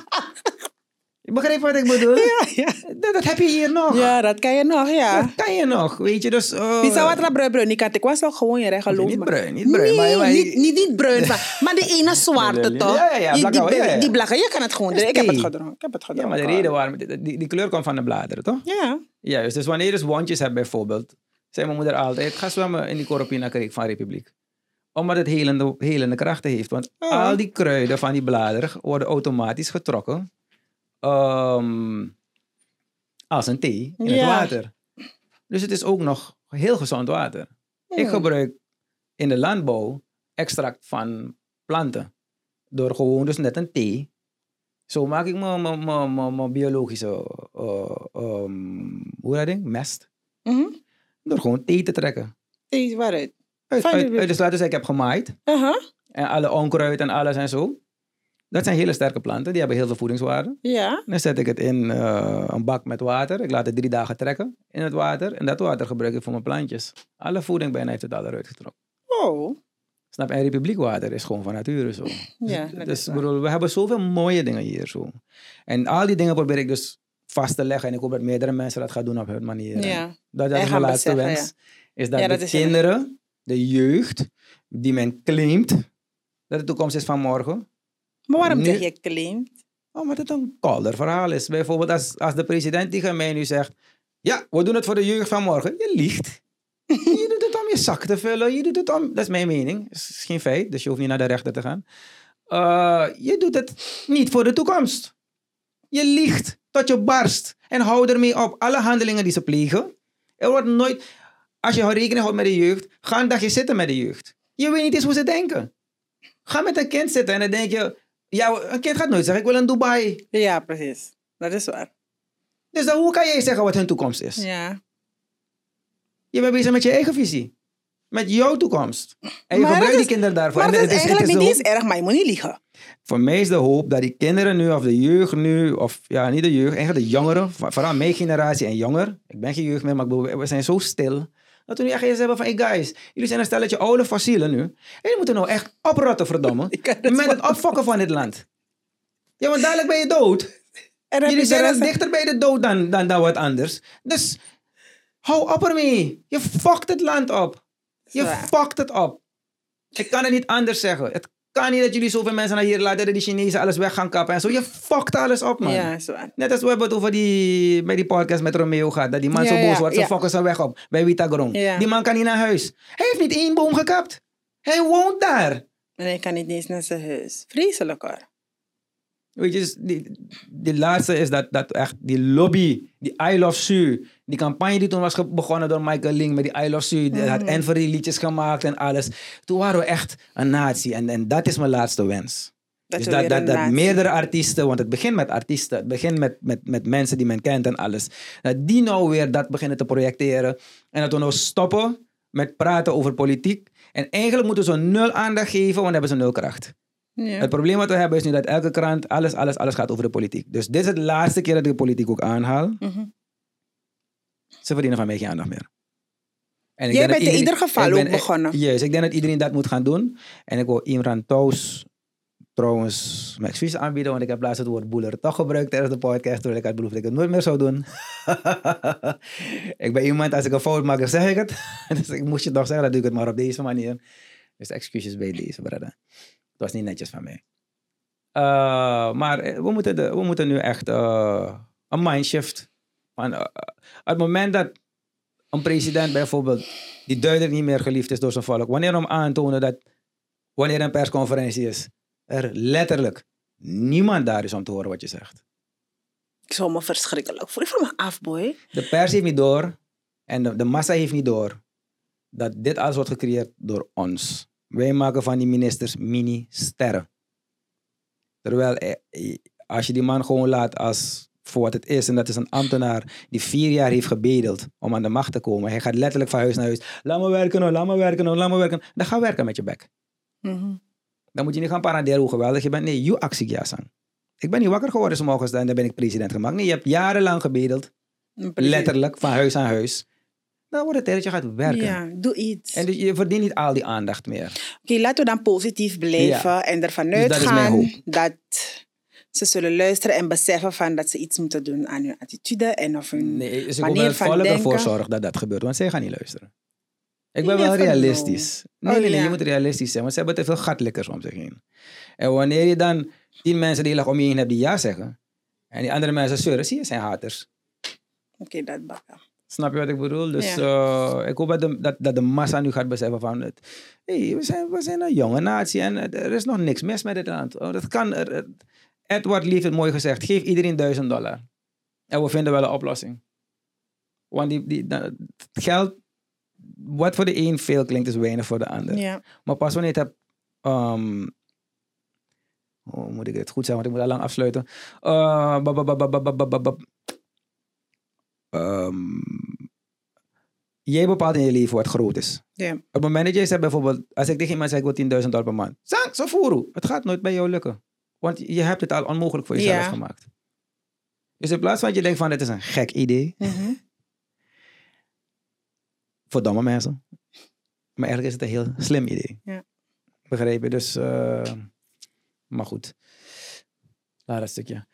Je begrijpt wat ik bedoel? Ja, ja. Dat, dat heb je hier nog. ja, dat kan je nog, ja. Dat kan je nog, weet je. Dus, uh, Pizza wat er bruin bruin. Ik had- ik was wel gewoon je geloof Niet bruin, niet bruin. Nee, maar, maar, niet, niet, niet bruin. maar, maar die ene zwarte Ja, toch? ja, ja, die, die, blakke, ja, ja. die blakke, je kan het gewoon Dat doen. Ik heb het gedronken. Ik heb het ja, gedronken. maar de reden waarom... Die, die, die kleur komt van de bladeren, toch? Ja. Juist, dus wanneer je dus wondjes hebt bijvoorbeeld... zei mijn moeder altijd, ga zwemmen in die Coropina Creek van Republiek. Omdat het helende, helende krachten heeft. Want Ja. al die kruiden van die bladeren worden automatisch getrokken... ehm, als een thee in het water. Dus het is ook nog heel gezond water. Ik gebruik in de landbouw extract van planten. Door gewoon dus net een thee. Zo maak ik mijn- biologische, eh, ehm, hoe dat ding, mest. Mhm. Door gewoon thee te trekken. Thee waaruit. Uit, uit, de ik heb gemaaid. En alle onkruid en alles en zo. Dat zijn hele sterke planten, die hebben heel veel voedingswaarde. Ja. Dan zet ik het in eh, een bak met water. Ik laat het drie dagen trekken in het water. En dat water gebruik ik voor mijn plantjes. Alle voeding bijna heeft het al eruit getrokken. Oh. Snap? En republiekwater is gewoon van nature zo. Ja, dus dus bedoel, we hebben zoveel mooie dingen hier zo. En al die dingen probeer ik dus vast te leggen. En ik hoop dat meerdere mensen dat gaan doen op hun manier. Ja. Dat, is mijn laatste wens. Is dat Ja, de dat een- kinderen, de jeugd, die men claimt dat de toekomst is van morgen. Maar waarom Nu- zeg je claimed? Omdat het een kolder verhaal is. Bijvoorbeeld als, als de president tegen mij nu zegt... Ja, we doen het voor de jeugd van morgen. Je liegt. je doet het om je zak te vullen. Je doet het om... Dat is mijn mening. Dat is geen feit. Dus je hoeft niet naar de rechter te gaan. Uh, je doet het niet voor de toekomst. Je liegt tot je barst. En hou ermee op. Alle handelingen die ze plegen. Er wordt nooit... Als je rekening houdt met de jeugd, ga een dagje zitten met de jeugd. Je weet niet eens hoe ze denken. Ga met een kind zitten en dan denk je... Ja, een kind gaat nooit zeggen, ik wil een Dubai. Ja, precies. Dat is waar. Dus dan, hoe kan jij zeggen wat hun toekomst is? Ja. Je bent bezig met je eigen visie. Met jouw toekomst. En je Maar gebruikt die kinderen daarvoor. Maar dat is eigenlijk niet eens erg, maar je moet niet liegen. Voor mij is de hoop dat die kinderen nu, of de jeugd nu, of ja, niet de jeugd, eigenlijk de jongeren, vo- vooral mijn generatie en jonger. Ik ben geen jeugd meer, maar we zijn zo stil. Dat we nu echt eens hebben van, hey guys, jullie zijn een stelletje oude fossielen nu. En jullie moeten nou echt oprotten, verdomme. Het Met het opfokken van dit land. Ja, want dadelijk ben je dood. En Jullie zijn rest- dichter bij de dood dan, dan, dan wat anders. Dus hou op ermee. Je fuckt het land op. Je fuckt het op. Ik kan het niet anders zeggen. Het kan niet dat jullie zoveel mensen naar hier laten dat die Chinezen alles weg gaan kappen en zo. Je fuckt alles op, man. Ja, waar. Net als we hebben het over die, bij die podcast met Romeo gaat. Dat die man Ja, zo boos ja, wordt, ze fokken ze weg op. Bij Witagrong. Ja. Die man kan niet naar huis. Hij heeft niet één boom gekapt. Hij woont daar. En hij kan niet eens naar zijn huis. Vreselijk hoor. Weet je, dus die, die laatste is dat, dat echt die lobby, die I Love Su, die campagne die toen was begonnen door Michael Link met die I Love Su, die had Envery liedjes gemaakt en alles. Toen waren we echt een natie en, en dat is mijn laatste wens. Dat dus dat, dat, dat meerdere artiesten, want het begint met artiesten, het begint met, met, met mensen die men kent en alles, dat die nou weer dat beginnen te projecteren en dat we nou stoppen met praten over politiek. En eigenlijk moeten ze nul aandacht geven, want dan hebben ze nul kracht. Ja. Het probleem wat we hebben is nu dat elke krant, alles, alles, alles gaat over de politiek. Dus dit is de laatste keer dat ik de politiek ook aanhaal. Mhm. Ze verdienen van mij geen aandacht meer. En ik Jij denk dat bent in ieder geval ben- ook begonnen. Juist, ik denk dat iedereen dat moet gaan doen. En ik wil Imran Toos trouwens mijn excuses aanbieden, want ik heb laatst het woord boeler toch gebruikt tijdens de podcast, terwijl ik had beloofd dat ik het nooit meer zou doen. ik ben iemand, als ik een fout maak, dan zeg ik het. dus ik moest je toch zeggen, dan doe ik het maar op deze manier. Dus excuses bij deze, brother. Het was niet netjes van mij. Eh, maar eh, we moeten, de, we moeten nu echt eh, een mindshift. Van, het moment dat een president bijvoorbeeld, die duidelijk niet meer geliefd is door zijn volk, wanneer hem aantonen dat, wanneer een persconferentie is, er letterlijk niemand daar is om te horen wat je zegt. Ik zou me verschrikkelijk voel me af, boy. De pers heeft niet door en de, de massa heeft niet door dat dit alles wordt gecreëerd door ons. Wij maken van die ministers mini-sterren. Terwijl eh, eh, als je die man gewoon laat als voor wat het is, en dat is een ambtenaar die vier jaar heeft gebedeld om aan de macht te komen. Hij gaat letterlijk van huis naar huis. Laat me werken, laat me werken, laat me werken. Dan ga werken met je bek. Mhm. Dan moet je niet gaan paraderen hoe geweldig je bent. Nee, you actiejasang. Ik ben niet wakker geworden 's morgens en dan ben ik president gemaakt. Nee, je hebt jarenlang gebedeld. Letterlijk, van huis aan huis. Dan wordt het tijd dat je gaat werken. Ja, doe iets. En dus je verdient niet al die aandacht meer. Oké, laten we dan positief blijven en ervan Dus dat uitgaan hoop. dat ze zullen luisteren en beseffen van dat ze iets moeten doen aan hun attitude en of hun Nee, wil manier van denken. ervoor zorgen dat dat gebeurt. Want zij gaan niet luisteren. Ik ben wel realistisch. Nee, Oh, nee, nee, ja. je moet realistisch zijn. Want ze hebben te veel gatlikkers om zich heen. En wanneer je dan tien mensen die je om je heen hebt die ja zeggen. En die andere mensen zeuren, zie je, zijn haters. Oké, dat bakken. Snap je wat ik bedoel? Dus eh, ik hoop dat de, dat, dat de massa nu gaat beseffen van... Het, hey, we, zijn, we zijn een jonge natie en er is nog niks mis met dit land. Oh, dat kan, er- Edward heeft het mooi gezegd. Geef iedereen duizend dollar. En we vinden wel een oplossing. Want die, die, dat- het geld... Wat voor de een veel klinkt, is weinig voor de ander. Ja. Maar pas wanneer je het hebt... ehm, hoe moet ik het goed zeggen, want ik moet al lang afsluiten. Bab- bab- bab- Ehm, jij bepaalt in je leven wat groot is. Ja. Op het moment dat jij zegt bijvoorbeeld, als ik tegen iemand zeg ik wil 10.000 dollar per maand. Zang, zo voeren. Het gaat nooit bij jou lukken. Want je hebt het al onmogelijk voor jezelf gemaakt. Dus in plaats van dat je denkt van dit is een gek idee. Mhm. Voor domme mensen. Maar eigenlijk is het een heel slim idee. Je? Dus, eh, maar goed. Laat dat stukje.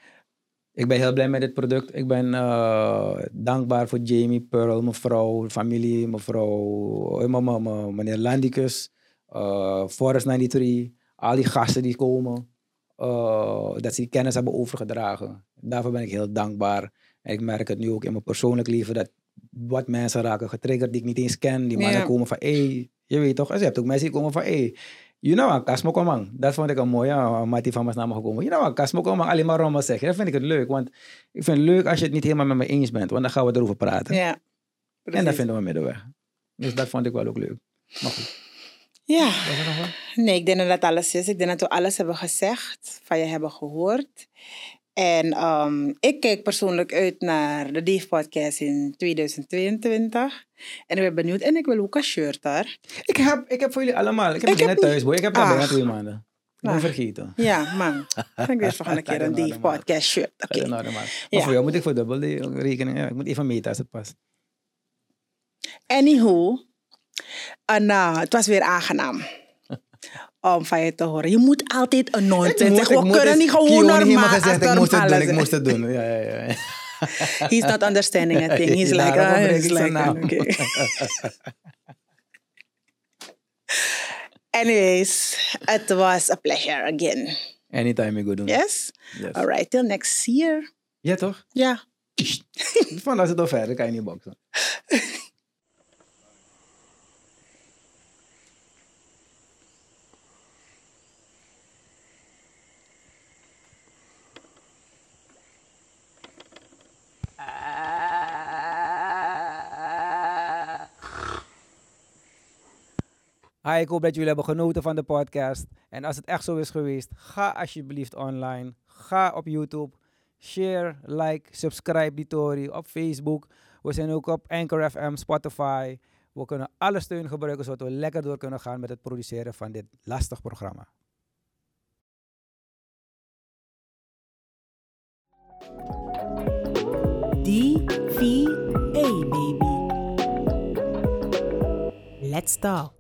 Ik ben heel blij met dit product. Ik ben eh, dankbaar voor Jamie, Pearl, mijn vrouw, familie, mevrouw, eh, m- m- meneer Landicus, eh Forest 93, al die gasten die komen. eh, dat ze die kennis hebben overgedragen. Daarvoor ben ik heel dankbaar. En ik merk het nu ook in mijn persoonlijk leven dat wat mensen raken getriggerd die ik niet eens ken. Die mannen Ja. komen van, hé, hey, je weet toch? En je hebt ook mensen die komen van, hé, hey, You know wat, Kasmo Komang. Dat vond ik een mooie, uh, Mati van Mas naam gekomen. You know wat, Kasmo Komang, alleen maar rommel zeggen. Dat vind ik het leuk, want ik vind het leuk als je het niet helemaal met me eens bent, want dan gaan we erover praten. Ja. en dan vinden we middenweg. Dus dat vond ik wel ook leuk. Maar goed, Ja. Nee, ik denk dat dat alles is. Ik denk dat we alles hebben gezegd, van je hebben gehoord. En ehm, ik kijk persoonlijk uit naar de Dief Podcast in 2022. En ik ben benieuwd. En ik wil ook een shirt daar. Ik heb, ik heb voor jullie allemaal, ik heb Ik het heb net thuis, boy. Ik heb dat Ah. bijna twee maanden. Ik ben Ah. vergeten. Ja, man. Ik van een keer een normaal. Podcast shirt. Oké. Normaal. Maar Ja. voor jou moet ik voor dubbel die rekening. Ja, ik moet even meten als het past. Anywho, en, uh, het was weer aangenaam. Om van je te horen. Je moet altijd een non zeggen. We kunnen niet gewoon normaal. gezegd, ik moest het doen, ik moest het doen. Ja, ja, ja. He's not understanding a thing. He's like, ah, he's like, naam. okay. Anyways, it was a pleasure again. Anytime you go doen. Yes? Yes. All right, till next year. Ja, toch? Ja. Van als het al verder kan je niet boksen. Ik hoop dat jullie hebben genoten van de podcast. En als het echt zo is geweest, ga alsjeblieft online. Ga op YouTube. Share, like, subscribe die op Facebook. We zijn ook op Anchor FM, Spotify. We kunnen alle steun gebruiken zodat we lekker door kunnen gaan met het produceren van dit lastig programma. DVA, baby. Let's talk.